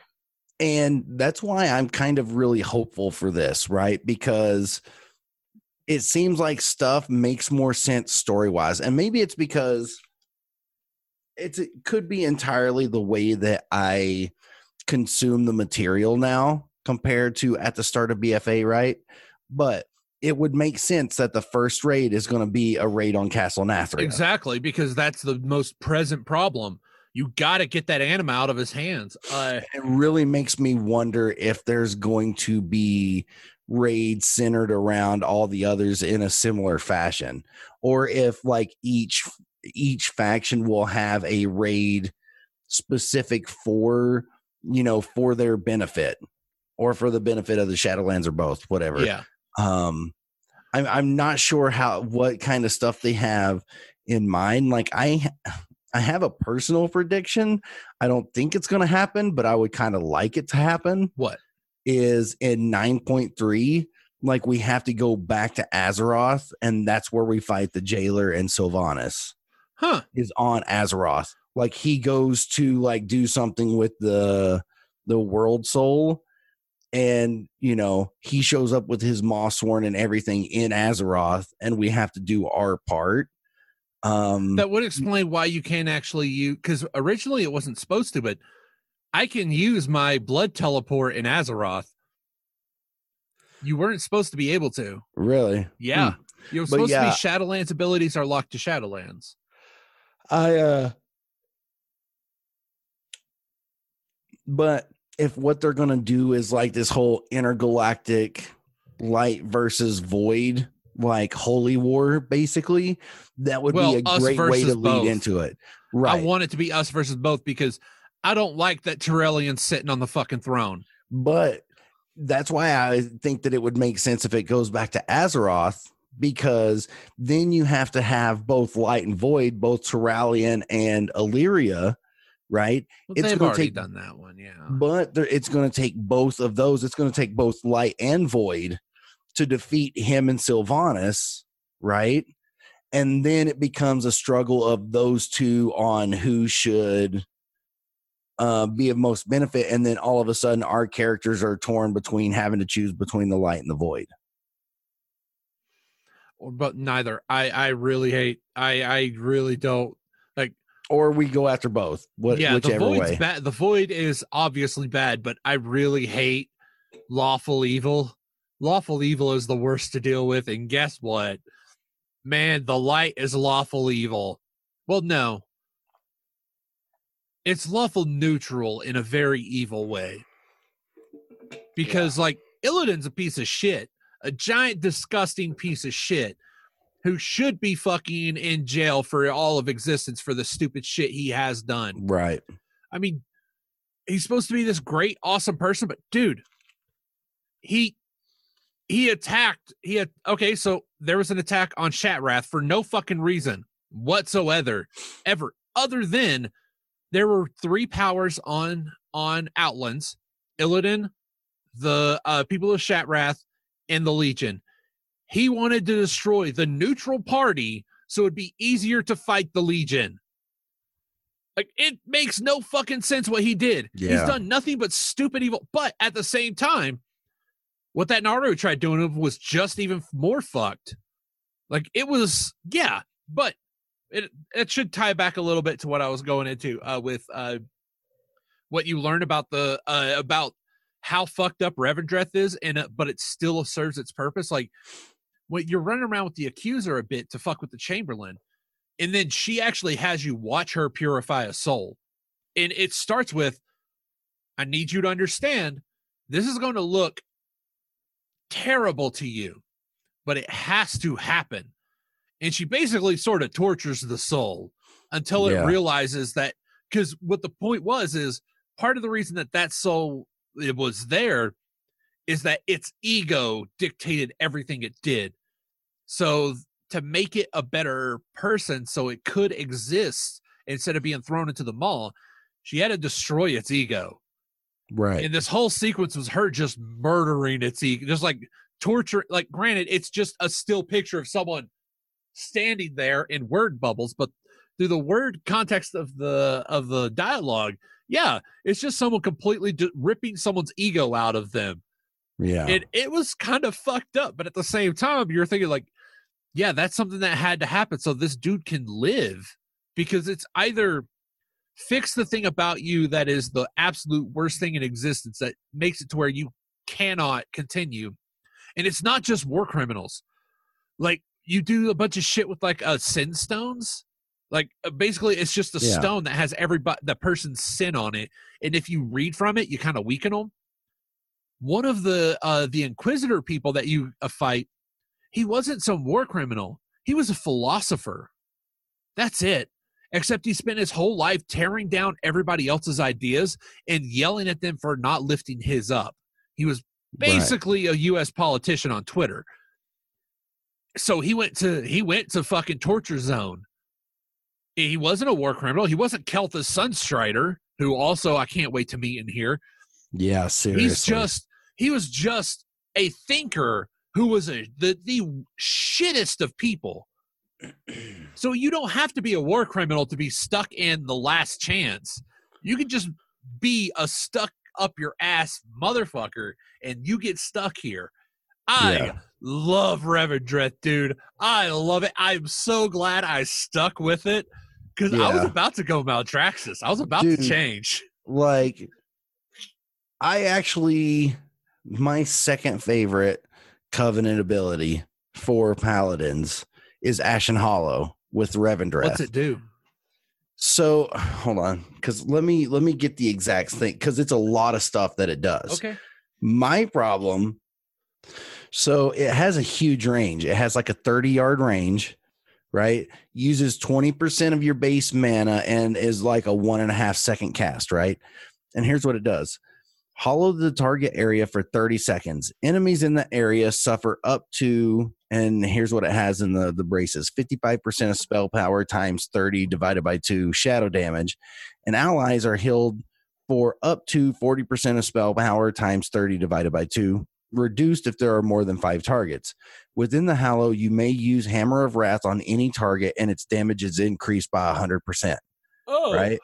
and that's why I'm kind of really hopeful for this, right? Because it seems like stuff makes more sense story wise, and maybe it's because it's it could be entirely the way that I consume the material now compared to at the start of BFA, right? But it would make sense that the first raid is going to be a raid on Castle Nathria. Exactly, because that's the most present problem. You got to get that anima out of his hands. Uh, it really makes me wonder if there's going to be raids centered around all the others in a similar fashion or if like each each faction will have a raid specific for you know for their benefit or for the benefit of the shadowlands or both whatever yeah, um I'm, I'm not sure how what kind of stuff they have in mind like i i have a personal prediction i don't think it's going to happen but i would kind of like it to happen what? is in 9.3 like we have to go back to azeroth and that's where we fight the jailer and sylvanas Huh? is on azeroth like he goes to like do something with the the world soul and you know he shows up with his Mawsworn and everything in azeroth and we have to do our part um That would explain why you can't actually use because originally it wasn't supposed to, but I can use my blood teleport in Azeroth. You weren't supposed to be able to. really Yeah. You're Hmm. Supposed yeah. to be Shadowlands abilities are locked to Shadowlands. I uh but if what they're gonna do is like this whole intergalactic light versus void like holy war basically that would Well, be a great way to versus lead into it. Right. I want it to be us versus both because I don't like that Turalyon's sitting on the fucking throne. but that's why i think that it would make sense if it goes back to azeroth because then you have to have both light and void both Turalyon and alleria right Well, It's they've already take- done that one, yeah. but there, it's going to take both of those. It's going to take both light and void to defeat him and Sylvanas, right? And then it becomes a struggle of those two on who should uh, be of most benefit. And then all of a sudden, our characters are torn between having to choose between the light and the void. Or- But neither. I I really hate. I I really don't. Or we go after both, what, yeah, the whichever void's way. bad. The void is obviously bad, but I really hate lawful evil. Lawful evil is the worst to deal with, and guess what? man, the light is lawful evil. Well, no. It's lawful neutral in a very evil way. Because, like, Illidan's a piece of shit, a giant, disgusting piece of shit who should be fucking in jail for all of existence for the stupid shit he has done. Right. I mean, he's supposed to be this great, awesome person, but dude, he he attacked. He had okay, so there was an attack on Shattrath for no fucking reason whatsoever, ever, other than there were three powers on on Outlands, Illidan, the uh, people of Shattrath, and the Legion. He wanted to destroy the neutral party so it'd be easier to fight the Legion. Like it makes no fucking sense what he did. He's done nothing but stupid evil. But at the same time, what that Naruto tried doing was just even more fucked. Like it was, yeah, but it it should tie back a little bit to what I was going into uh, with uh, what you learn about the uh, about how fucked up Revendreth is, and uh, but it still serves its purpose. Like when you're running around with the accuser a bit to fuck with the Chamberlain, and then she actually has you watch her purify a soul, and it starts with, "I need you to understand, this is going to look terrible to you, but it has to happen." And she basically sort of tortures the soul until it Yeah. realizes that because what the point was is part of the reason that that soul it was there is that its ego dictated everything it did so to make it a better person so it could exist instead of being thrown into the Maw she had to destroy its ego Right. and this whole sequence was her just murdering its ego just like torture like granted it's just a still picture of someone standing there in word bubbles but through the word context of the of the dialogue yeah it's just someone completely d- ripping someone's ego out of them yeah. it it was kind of fucked up but at the same time you're thinking like yeah that's something that had to happen so this dude can live because it's either fix the thing about you that is the absolute worst thing in existence that makes it to where you cannot continue. And it's not just war criminals. Like you do a bunch of shit with like uh sin stones. Like uh, basically it's just a Yeah. stone that has everybody the person's sin on it and if you read from it you kind of weaken them one of the uh the inquisitor people that you uh, fight he wasn't some war criminal. He was a philosopher. That's it. Except he spent his whole life tearing down everybody else's ideas and yelling at them for not lifting his up. He was Right. basically a US politician on Twitter. So he went to he went to fucking torture zone. He wasn't a war criminal. He wasn't Kael'thas Sunstrider who also I can't wait to meet in here. Yeah. Seriously. He's just he was just a thinker who was a the the shittest of people. [CLEARS THROAT] So you don't have to be a war criminal to be stuck in the last chance. You can just be a stuck up your ass motherfucker and you get stuck here. I Yeah. love Revendreth, dude. I love it. I'm so glad I stuck with it because I was about to go Maldraxxus. I was about Dude. to change. like I actually my second favorite covenant ability for paladins is Ashen Hallow with Revendreth. What's it do? So hold on, because let me let me get the exact thing because it's a lot of stuff that it does. Okay. My problem. So it has a huge range. It has like a 30 yard range, right? Uses 20% of your base mana and is like a one and a half second cast, right? And here's what it does hollow the target area for 30 seconds. Enemies in the area suffer up to, and here's what it has in the, the braces 55% of spell power times 30 divided by two shadow damage. And allies are healed for up to 40% of spell power times 30 divided by 2, reduced if there are more than five targets. Within the Hallow, you may use Hammer of Wrath on any target and its damage is increased by 100%. Oh, Right?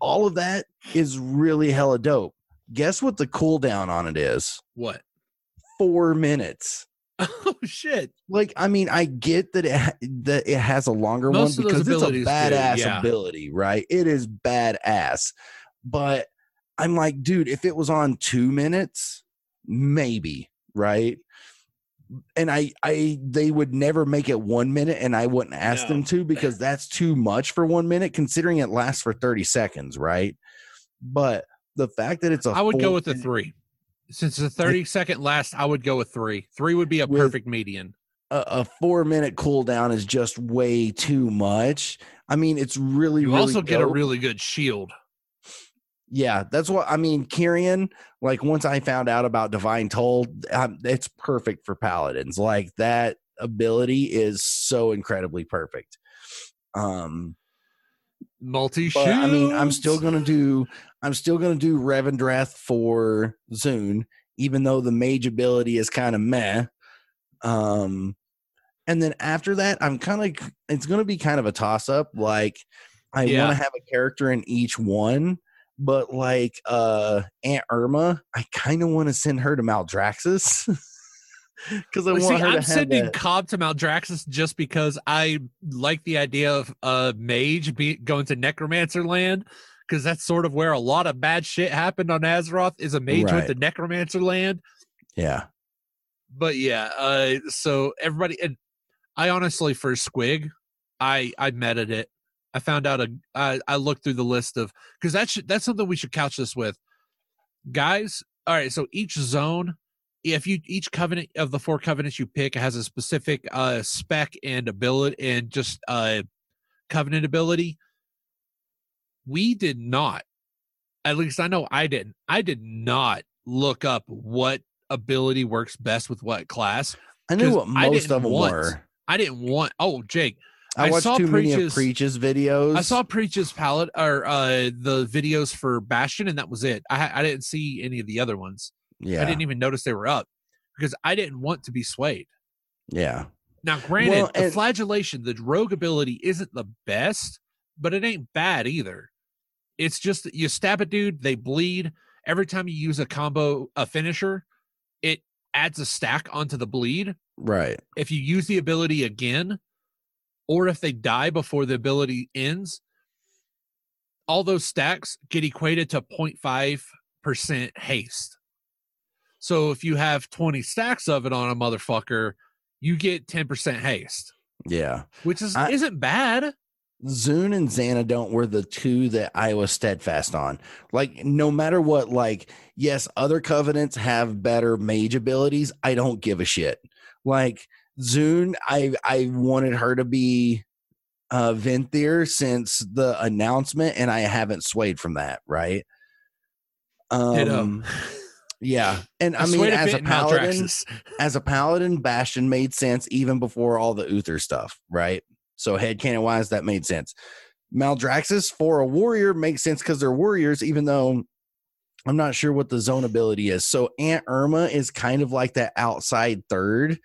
All of that is really hella dope. Guess what the cooldown on it is? What? Four minutes. [LAUGHS] Oh shit! Like, I mean, I get that it that it has a longer Most one because it's a do, badass yeah. ability, right? It is badass. But I'm like, dude, if it was on two minutes, maybe, right? and I I they would never make it one minute, and I wouldn't ask No. them to because that's too much for one minute, considering it lasts for thirty seconds, right? But the fact that it's a I would go with the three. Since the 30 second last, I would go with three. Three would be a perfect median. a, a four minute cooldown is just way too much. I mean, it's really You really also get a really good shield. Yeah, that's what I mean. Kyrian, like once I found out about Divine Toll, um, it's perfect for paladins. Like that ability is so incredibly perfect. Um, Multi but I mean, I'm still gonna do, I'm still gonna do Revendreth for Zune, even though the mage ability is kind of meh. Um, and then after that, I'm kind of, it's gonna be kind of a toss up. Like, I Yeah. want to have a character in each one, but like uh Aunt Irma, I kind of want to send her to Maldraxxus [LAUGHS] [LAUGHS] because I Well, want See, her to I'm sending. Cobb to Maldraxxus just because I like the idea of a mage be, going to Necromancer land because that's sort of where a lot of bad shit happened on Azeroth. Is a mage went Right. to Necromancer land, Yeah, but yeah. Uh, so everybody, and I honestly for Squig, I I meted it. I found out a I I looked through the list of because that should that's something we should couch this with, guys. All right, so each zone if you each covenant of the four covenants you pick has a specific uh spec and ability and just uh covenant ability we did not at least i know i didn't i did not look up what ability works best with what class I knew what most of them want- were. i didn't want oh jake I I watched saw too many of Preach's- Preach's videos. i saw preach's palette or uh the videos for bastion and that was it i i didn't see any of the other ones yeah, i didn't even notice they were up because i didn't want to be swayed yeah, Now, granted, Well, the flagellation, the rogue ability isn't the best, but it ain't bad either. It's just that you stab a dude, they bleed. Every time you use a combo, a finisher, it adds a stack onto the bleed. right. If you use the ability again, or if they die before the ability ends, all those stacks get equated to 0.5% haste. So if you have 20 stacks of it on a motherfucker, you get 10% haste Yeah. which is I- isn't bad. Zune and Xanadont were the two that I was steadfast on. Like, no matter what, like, yes, other covenants have better mage abilities. I don't give a shit. Like, Zune, I I wanted her to be uh Venthyr since the announcement, and I haven't swayed from that, right? Um [LAUGHS] yeah. And I, I mean as a paladin, [LAUGHS] as a paladin, Bastion made sense even before all the Uther stuff, right? So head headcanon wise, that made sense. Maldraxxus for a warrior makes sense because they're warriors, even though I'm not sure what the zone ability is. So Aunt Irma is kind of like that outside third.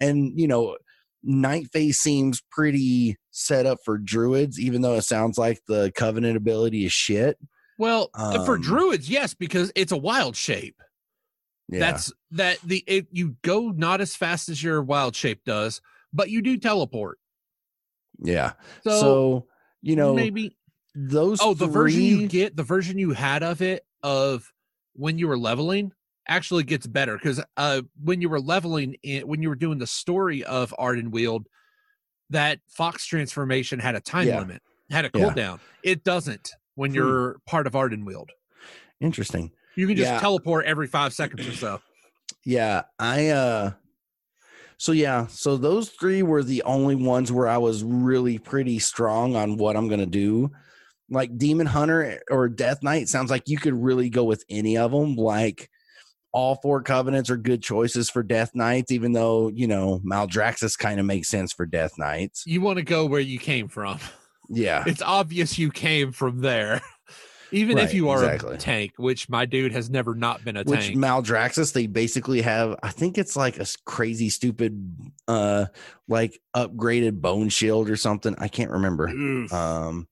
And you know, Night Fae seems pretty set up for druids, even though it sounds like the covenant ability is shit. Well, uh, for um, druids, yes, because it's a wild shape. Yeah. That's that the it, you go not as fast as your wild shape does, but you do teleport. yeah. So, So, you know, maybe those oh the version you get the version you had of it of when you were leveling actually gets better because uh when you were leveling in when you were doing the story of Ardenweald, that fox transformation had a time Yeah. limit, had a Yeah. cooldown. It doesn't when Hmm. you're part of Ardenweald. interesting. You can just Yeah. teleport every five seconds or so. Yeah, I uh so yeah, so those three were the only ones where I was really pretty strong on what I'm going to do. Like Demon Hunter or Death Knight sounds like you could really go with any of them. Like all four covenants are good choices for Death Knights even though, you know, Maldraxxus kind of makes sense for Death Knights. You want to go where you came from. Yeah. It's obvious you came from there. Even if you are exactly. a tank, which my dude has never not been a Which tank. Maldraxxus they basically have I think it's like a crazy stupid uh like upgraded bone shield or something. I can't remember. Oof. Um,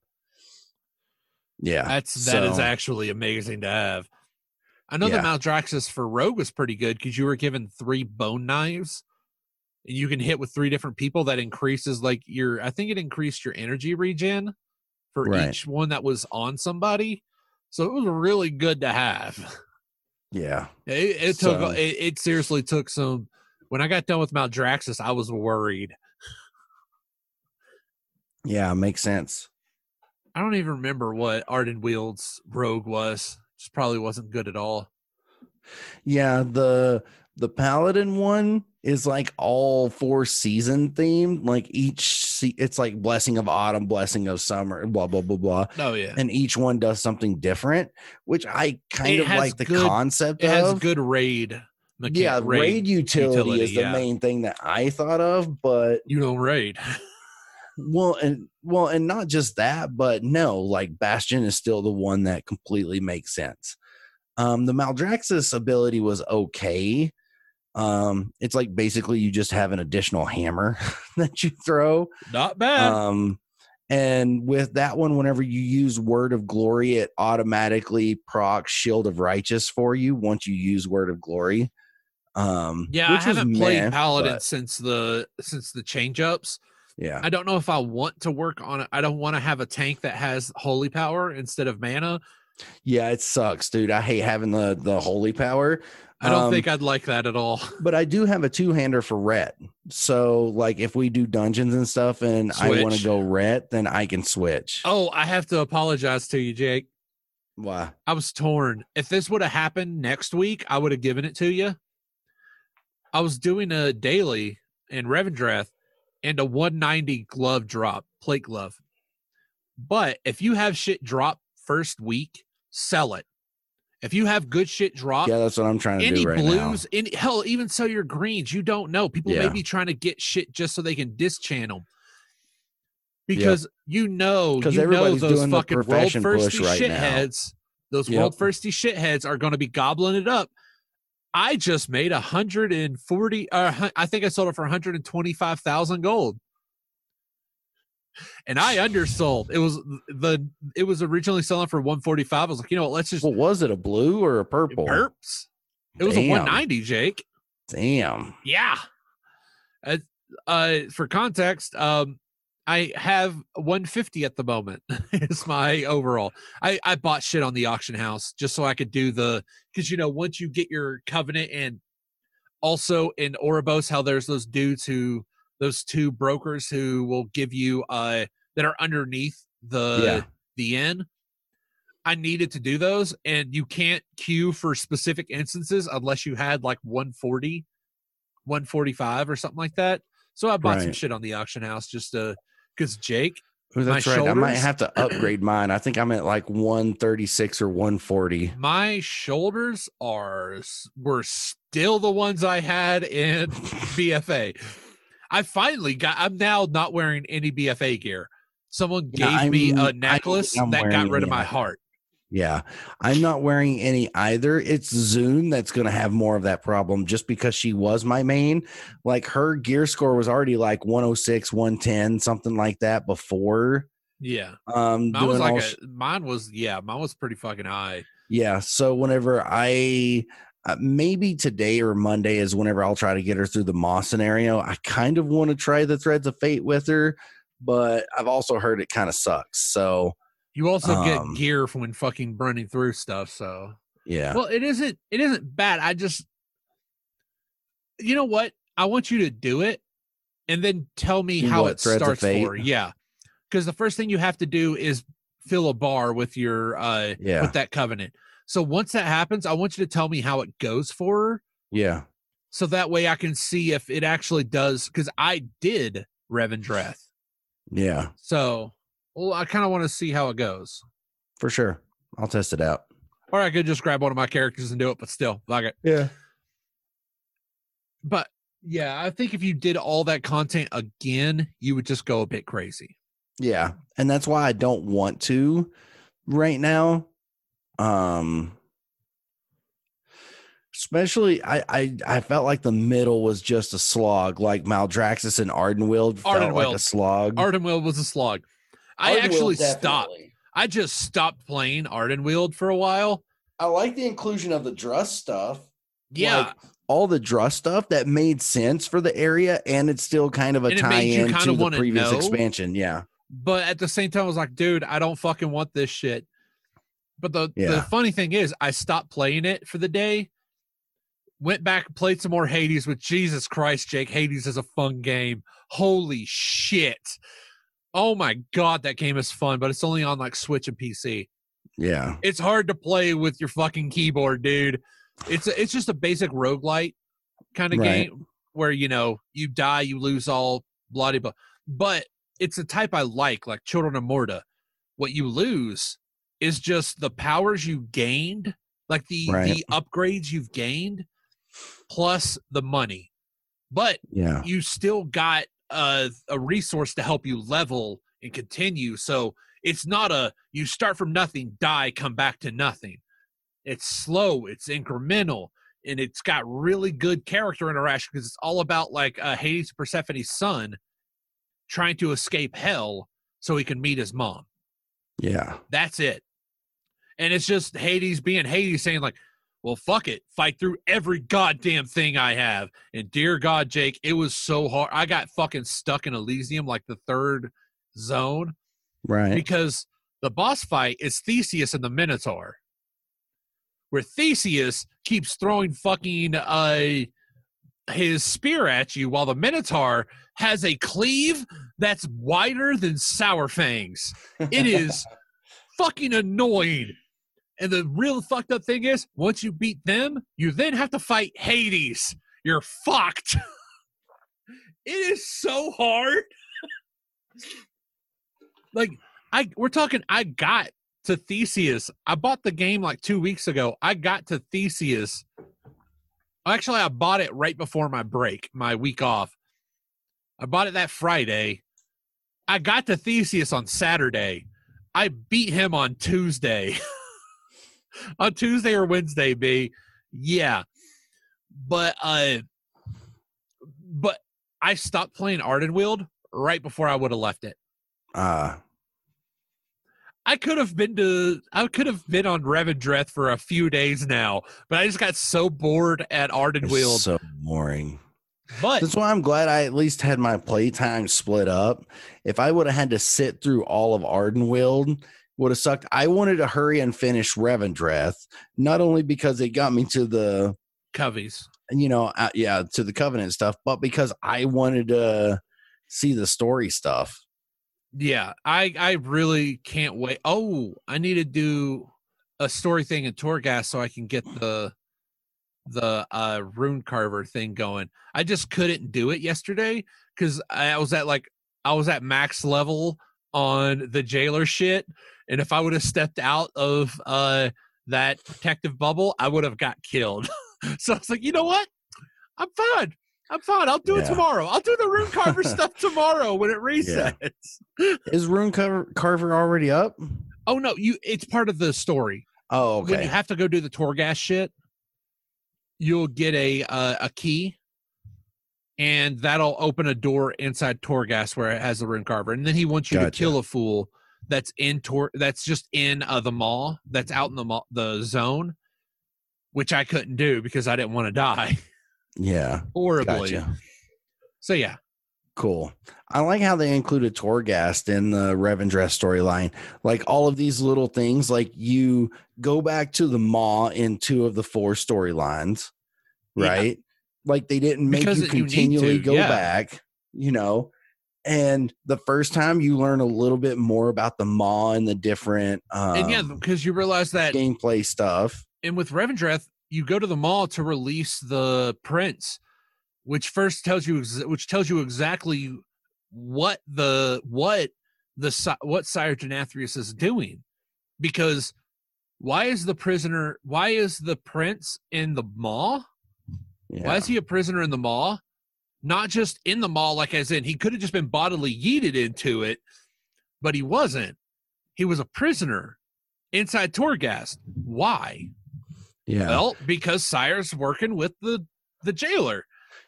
yeah, That's that is so- actually amazing to have. I know Yeah. the Maldraxxus for Rogue was pretty good because you were given three bone knives, and you can hit with three different people. That increases like your. I think it increased your energy regen for Right. each one that was on somebody. So it was really good to have. yeah, It, it took So- it, it seriously took some When I got done with Maldraxxus, I was worried. Yeah, makes sense. I don't even remember what Ardenweald's rogue was. Just probably wasn't good at all. Yeah, the the paladin one is like all four season themed. Like each se- it's like blessing of autumn, blessing of summer, blah blah blah blah. Oh yeah. And each one does something different, which I kind It of like the good- concept It has of. good raid. Yeah, raid, utility, utility, is the yeah. main thing that I thought of, but You don't raid. [LAUGHS] well, and well, and not just that, but no, like Bastion is still the one that completely makes sense. Um, the Maldraxxus ability was okay. Um, it's like basically you just have an additional hammer [LAUGHS] that you throw. Not bad. Um, and with that one, whenever you use Word of Glory, it automatically procs Shield of Righteous for you once you use Word of Glory. Um, yeah, I haven't played Paladin but since the since the change ups. Yeah, I don't know if I want to work on it. I don't want to have a tank that has holy power instead of mana. Yeah, it sucks, dude. I hate having the the holy power. I don't Um, think I'd like that at all. [LAUGHS] but I do have a two hander for ret. So like if we do dungeons and stuff and I want to go ret, then I can switch. Oh, I have to apologize to you, Jake. Why? I was torn. If this would have happened next week, I would have given it to you. I was doing a daily in Revendreth and a 190 glove drop, plate glove. But if you have shit drop first week, sell it. If you have good shit drop, Yeah, that's what I'm trying to any do right blues, any hell, even sell your greens. You don't know. People may be trying to get shit just so they can disenchant. Because you know, you know everybody's those fucking world thirsty right now. those Yep. world thirsty shitheads are going to be gobbling it up. I just made a hundred and forty. Uh, I think I sold it for one hundred and twenty-five thousand gold, and I undersold. It was the it was originally selling for one forty-five. I was like, you know what? Let's just. What was it? A blue or a purple? perps. It was a one ninety, Jake. Damn. Yeah. Uh, uh, for context, um, I have 150 at the moment. [LAUGHS] it's my overall. I I bought shit on the auction house just so I could do the because you know once you get your covenant and also in Oribos how there's those dudes who those two brokers who will give you uh that are underneath the Yeah. the inn. I needed to do those, and you can't queue for specific instances unless you had like 140, 145 or something like that. So I bought some shit on the auction house just to because Jake, Oh, that's My right. I might have to upgrade mine. I think I'm at like 136 or 140. my shoulders are were still the ones I had in [LAUGHS] BFA. I finally got. I'm now not wearing any BFA gear. Someone gave Yeah, me a necklace that got rid of my heart. Yeah. I'm not wearing any either. It's Zune that's going to have more of that problem just because she was my main. Like her gear score was already like 106, 110, something like that before. Yeah, Um, mine was like sh- mine was yeah, mine was pretty fucking high. Yeah. So whenever I uh, maybe today or Monday is whenever I'll try to get her through the Maw scenario. I kind of want to try the Threads of Fate with her, but I've also heard it kind of sucks. So You also Um, get gear from when fucking running through stuff. So yeah, well, it isn't it isn't bad. I just you know what? I want you to do it and then tell me how what, it starts for. Yeah. Because the first thing you have to do is fill a bar with your uh yeah, with that covenant. So once that happens, I want you to tell me how it goes for her. yeah. So that way I can see if it actually does because I did Revendreth. [LAUGHS] Yeah, So well, I kind of want to see how it goes. for sure. I'll test it out. Or I could just grab one of my characters and do it, but still, like it. Yeah. But yeah, I think if you did all that content again, you would just go a bit crazy. Yeah. And that's why I don't want to right now. Um especially I I, I felt like the middle was just a slog, like Maldraxxus and Ardenweald felt like Ardenweald. a slog. Ardenweald was a slog. I Ardenweald actually stopped. I just stopped playing Ardenweald for a while. I like the inclusion of the Drust stuff. Yeah, Like, all the Drust stuff that made sense for the area, and it's still kind of a And it made you tie-in kinda to the previous know. expansion. Yeah. but at the same time, I was like, dude, I don't fucking want this shit. But the the funny thing is, I stopped playing it for the day. went back and played some more Hades with Jesus Christ, Jake. Hades is a fun game. Holy shit. Oh my god, that game is fun, but it's only on like Switch and PC. Yeah. It's hard to play with your fucking keyboard, dude. It's a, it's just a basic roguelite kind of Right. game where you know you die, you lose all bloody but but it's a type I like, like Children of Morta. What you lose is just the powers you gained, like the Right. the upgrades you've gained, plus the money. But Yeah. you still got a, a resource to help you level and continue. So it's not a you start from nothing, die, come back to nothing. It's slow, it's incremental, and it's got really good character interaction because it's all about like uh, Hades Persephone's son trying to escape hell so he can meet his mom. Yeah. That's it. And it's just Hades being Hades saying, like, well, fuck it. Fight through every goddamn thing I have. And dear God, Jake, it was so hard. I got fucking stuck in Elysium, like the third zone, Right. because the boss fight is Theseus and the Minotaur. Where Theseus keeps throwing fucking uh his spear at you while the Minotaur has a cleave that's wider than Sour Fangs. It is [LAUGHS] fucking annoying. And the real fucked up thing is, once you beat them, you then have to fight Hades. You're fucked. [LAUGHS] it is so hard. [LAUGHS] like I we're talking I got to Theseus. I bought the game like 2 weeks ago. I got to Theseus. Actually, I bought it right before my break, my week off. I bought it that Friday. I got to Theseus on Saturday. I beat him on Tuesday. [LAUGHS] [LAUGHS] on Tuesday or Wednesday, B. Yeah. But uh but I stopped playing Ardenweald right before I would have left it. Uh I could have been to I could have been on Revendreth for a few days now, but I just got so bored at Ardenweald. so boring. but That's why I'm glad I at least had my playtime split up. If I would have had to sit through all of Ardenweald, would have sucked. I wanted to hurry and finish Revendreth, not only because it got me to the, Coveys. you know, uh, yeah, to the Covenant stuff, but because I wanted to see the story stuff. Yeah, I I really can't wait. Oh, I need to do a story thing in Torghast so I can get the the uh rune carver thing going. I just couldn't do it yesterday because I was at like I was at max level on the jailer shit, and if I would have stepped out of uh that protective bubble, I would have got killed. [LAUGHS] so I was like, you know what? I'm fine. I'm fine. I'll do it tomorrow. I'll do the rune carver [LAUGHS] stuff tomorrow when it resets. Is Rune Carver, Carver already up? Oh no, you it's part of the story. Oh, okay. When you have to go do the Torghast shit, you'll get a uh, a key and that'll open a door inside Torghast where it has the rune carver. And then he wants you Gotcha. to kill a fool that's in Tor that's just in uh, the Maw, that's out in the Maw, the zone, which I couldn't do because I didn't want to die Yeah. horribly. Gotcha. So yeah. Cool. I like how they included Torghast in the Revendreth storyline. Like all of these little things, like you go back to the Maw in two of the four storylines, Yeah. Like they didn't make Because you you continually to, go yeah. back, you know. And the first time you learn a little bit more about the Maw and the different um, and yeah, because you realize that gameplay stuff. and with Revendreth, you go to the Maw to release the prince, which first tells you ex- which tells you exactly what the what the what Sire Denathrius is doing, because why is the prisoner? Why is the prince in the Maw? Yeah. Why is he a prisoner in the Maw? Not just in the Maw, like as in he could have just been bodily yeeted into it, but he wasn't. He was a prisoner inside Torghast. Why? yeah. Well, because Sire's working with the the jailer,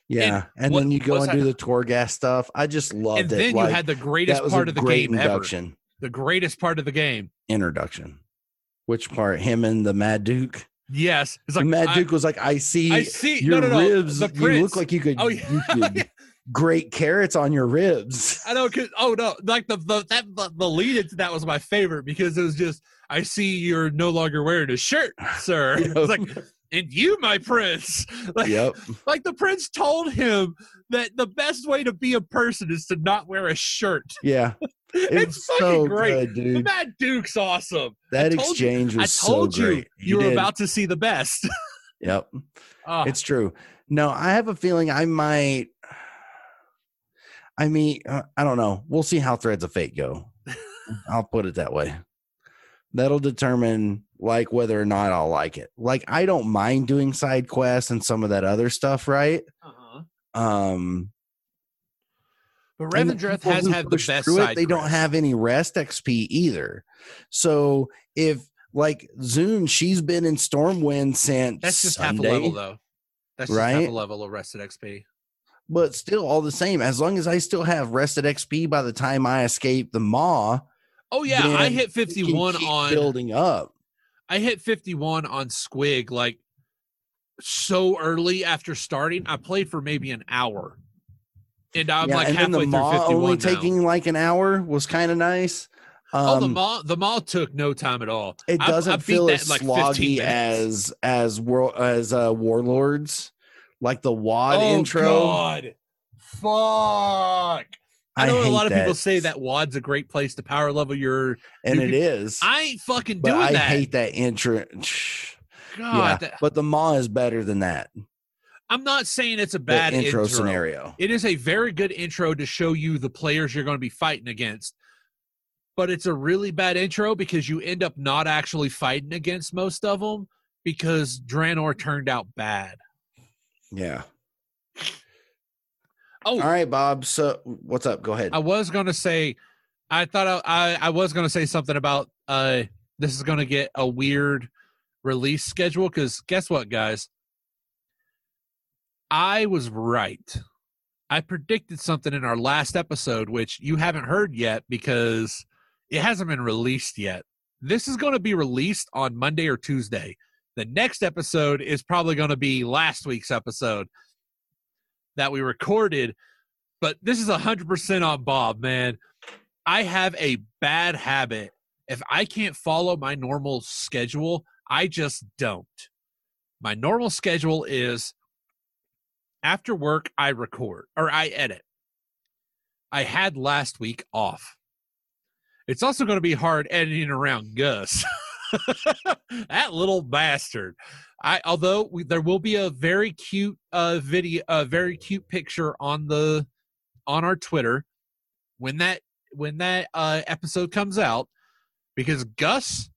yeah. And, what- then you go and do the Torghast stuff. I just loved and it. then Like, you had the greatest part of the great game ever. induction. The greatest part of the game. introduction. Which part? Him and the Mad Duke. Yes, it's like Mad I- Duke was like, "I see, I see. your no, no, no. ribs. You look like you could, Oh you could [LAUGHS] grate carrots on your ribs." [LAUGHS] I know. Cause, oh no, like the the that the, the lead into that was my favorite because it was just I see you're no longer wearing a shirt, [SIGHS] sir. Yep. It's like and you, my prince. [LAUGHS] Like, Yep. like the prince told him that the best way to be a person is to not wear a shirt. Yeah. It It's fucking so great. good, dude. Matt Duke's awesome. That told you- exchange I was told so you great. You were about to see the best. [LAUGHS] Yep. Ah, It's true. No, I have a feeling I might. I mean, uh, I don't know. We'll see how Threads of Fate go. [LAUGHS] I'll put it that way. That'll determine like whether or not I'll like it. Like I don't mind doing side quests and some of that other stuff, right? uh-huh. Um But Revendreth has had the best it, side They don't have any rest XP either. So if like Zune, she's been in Stormwind since That's just Sunday. half a level though. That's just half right? a level of rested XP. but still all the same as long as i still have rested xp by the time i escape the maw Oh yeah, I hit 51 on building up I hit 51 on Squig like so early after starting. I played for maybe an hour. And I'm yeah, like and halfway the through 51 only now. taking like an hour was kind of nice um, oh, the Maw the Maw took no time at all. it doesn't I beat feel as like 15 sloggy as as world as uh warlords like the WoD oh, intro God. Fuck. I know a lot of people say that WoD's a great place to power level your. and it is I ain't fucking doing i that. I hate that intro God, yeah that- but the maw is better than that I'm not saying it's a bad intro, scenario It is a very good intro to show you the players you're going to be fighting against. But it's a really bad intro because you end up not actually fighting against most of them because Draenor turned out bad. yeah Oh, All right, Bob. So what's up? Go ahead. I was going to say, I thought I, I, I was going to say something about uh, this is going to get a weird release schedule because guess what, guys? I was right. I predicted something in our last episode, which you haven't heard yet because it hasn't been released yet. This is going to be released on Monday or Tuesday. The next episode is probably going to be last week's episode that we recorded, but this is 100% on Bob, man. I have a bad habit. If I can't follow my normal schedule, I just don't. My normal schedule is after work, I record or I edit. I had last week off. It's also going to be hard editing around Gus. [LAUGHS] that little bastard. I although we, there will be a very cute uh video a very cute picture on the on our Twitter when that when that uh episode comes out because Gus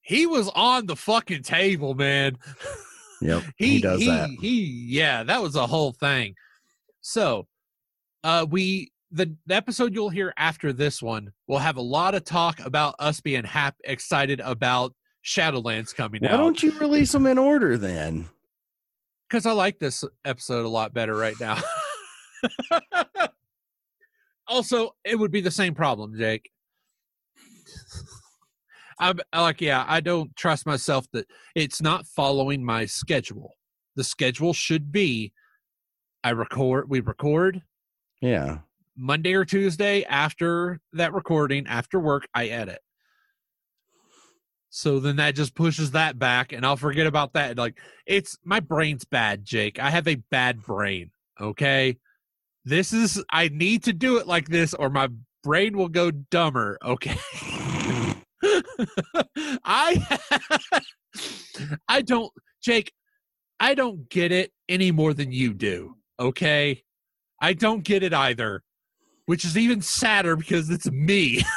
he was on the fucking table, man. [LAUGHS] Yep, he, he does he, that. He yeah, that was a whole thing. So, uh, we the, the episode you'll hear after this one will have a lot of talk about us being happy, excited about Shadowlands coming Why out. don't you release them in order then? Because I like this episode a lot better right now. [LAUGHS] also, it would be the same problem, Jake. I'm like, yeah, I don't trust myself that it's not following my schedule. The schedule should be I record, we record Yeah. Monday or Tuesday after that recording, after work, I edit. So then that just pushes that back and I'll forget about that. Like it's my brain's bad, Jake. I have a bad brain. Okay. This is I need to do it like this or my brain will go dumber. Okay. [LAUGHS] [LAUGHS] I [LAUGHS] I don't Jake, I don't get it any more than you do. Okay. I don't get it either, which is even sadder because it's me. [LAUGHS]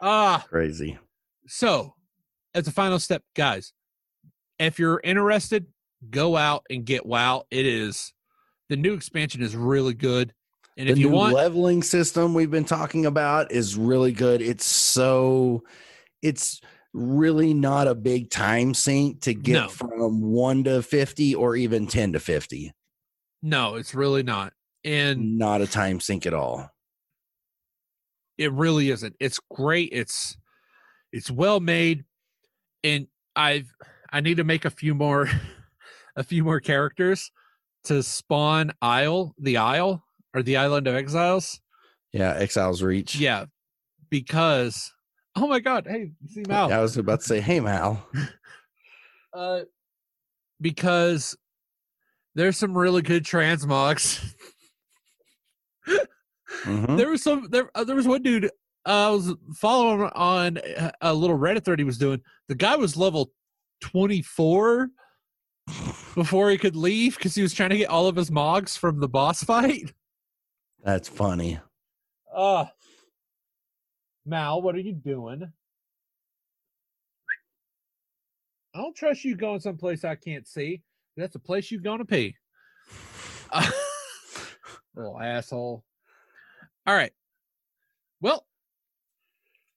Ah, Crazy. so as a final step, guys, if you're interested, go out and get WoW. It is the new expansion is really good. And the if you new want leveling system we've been talking about is really good. It's so it's really not a big time sink to get No. from 1 to 50 or even 10 to 50. no, it's really not. And Not a time sink at all. it really isn't it's great it's it's well made and i've i need to make a few more [LAUGHS] a few more characters to spawn isle the isle or the island of exiles Yeah, Exiles Reach. yeah because Oh my god! Hey, see Mal? I was about to say, hey Mal. [LAUGHS] Uh, because there's some really good transmogs. [LAUGHS] Mhm. there was some there uh, there was one dude uh, I was following on a- a little Reddit thread he was doing. The guy was level 24 [LAUGHS] before he could leave because he was trying to get all of his mogs from the boss fight. That's funny. Uh Mal, what are you doing? I don't trust you going someplace I can't see. That's a place you're gonna pee. Uh, [LAUGHS] little asshole. All right. Well,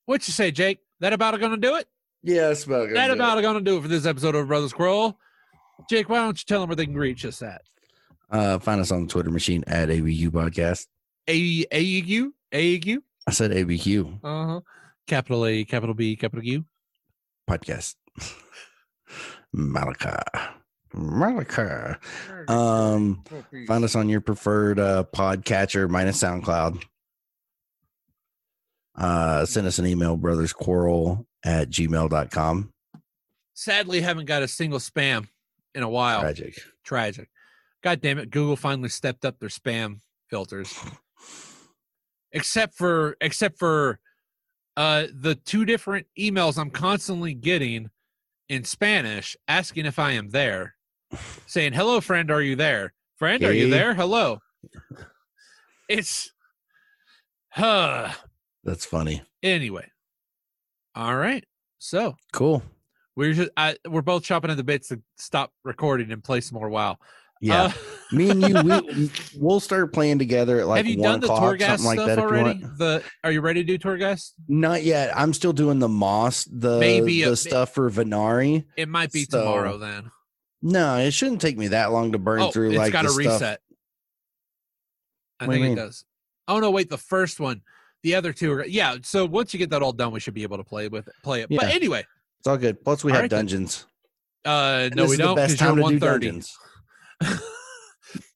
what you say, Jake? That about gonna do it? Yeah, that's about That about gonna do it for this episode of Brothers Quarrel. Jake, why don't you tell them where they can reach us at? Uh, find us on the Twitter machine at ABU Podcast. A A U A U. I said ABQ Uh huh. Capital A, capital B, capital U. Podcast. [LAUGHS] Malika. Malika. Um, Find us on your preferred uh, podcatcher minus SoundCloud. Uh, send us an email, brothersquarrel at gmail.com. Sadly, haven't got a single spam in a while. Tragic. Tragic. God damn it! Google finally stepped up their spam filters. Except for except for uh the two different emails I'm constantly getting in Spanish asking if I am there, [LAUGHS] saying, Hello, friend, are you there? Friend, are you there? Hello. [LAUGHS] It's huh. That's funny. Anyway. All right. So Cool. we're just I, we're both chopping at the bits to stop recording and play some more WoW. Yeah. Uh, [LAUGHS] Me and you, [LAUGHS] we, we'll start playing together at like have you one done the o'clock, tour like stuff that. If you already? The are you ready to do Torghast? Not yet. I'm still doing the moss, the Maybe the a- stuff for Venari. It might be So, tomorrow then. No, it shouldn't take me that long to burn Oh, through it's like got the to stuff. reset. I What do think it does. Oh no, wait, the first one. The other two are yeah. So once you get that all done, we should be able to play with it, play it. But anyway, It's all good. Plus, we All have right then. dungeons. uh, no, we don't. the best time to do dungeons. [LAUGHS]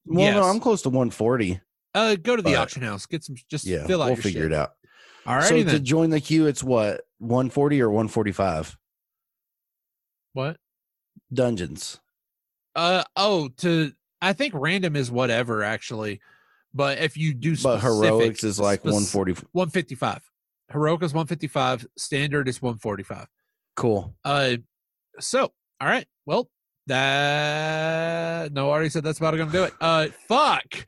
Well, no, I'm close to 140. Uh, go to the auction house. Get some. Just Yeah, fill out we'll figure shit. it out. All so righty to join the queue, it's what 140 or 145 What? dungeons. Uh oh, to I think random is whatever actually, but if you do But heroics is like spec- 140. 155. Heroic is 155. Standard is 145. Cool. Uh, so all right. Well, that no, I already said that's about gonna do it. Uh, fuck.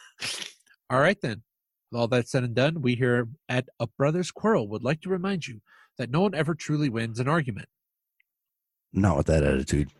[LAUGHS] all right then. With all that said and done, we here at A Brothers Quarrel would like to remind you that no one ever truly wins an argument. Not with that attitude.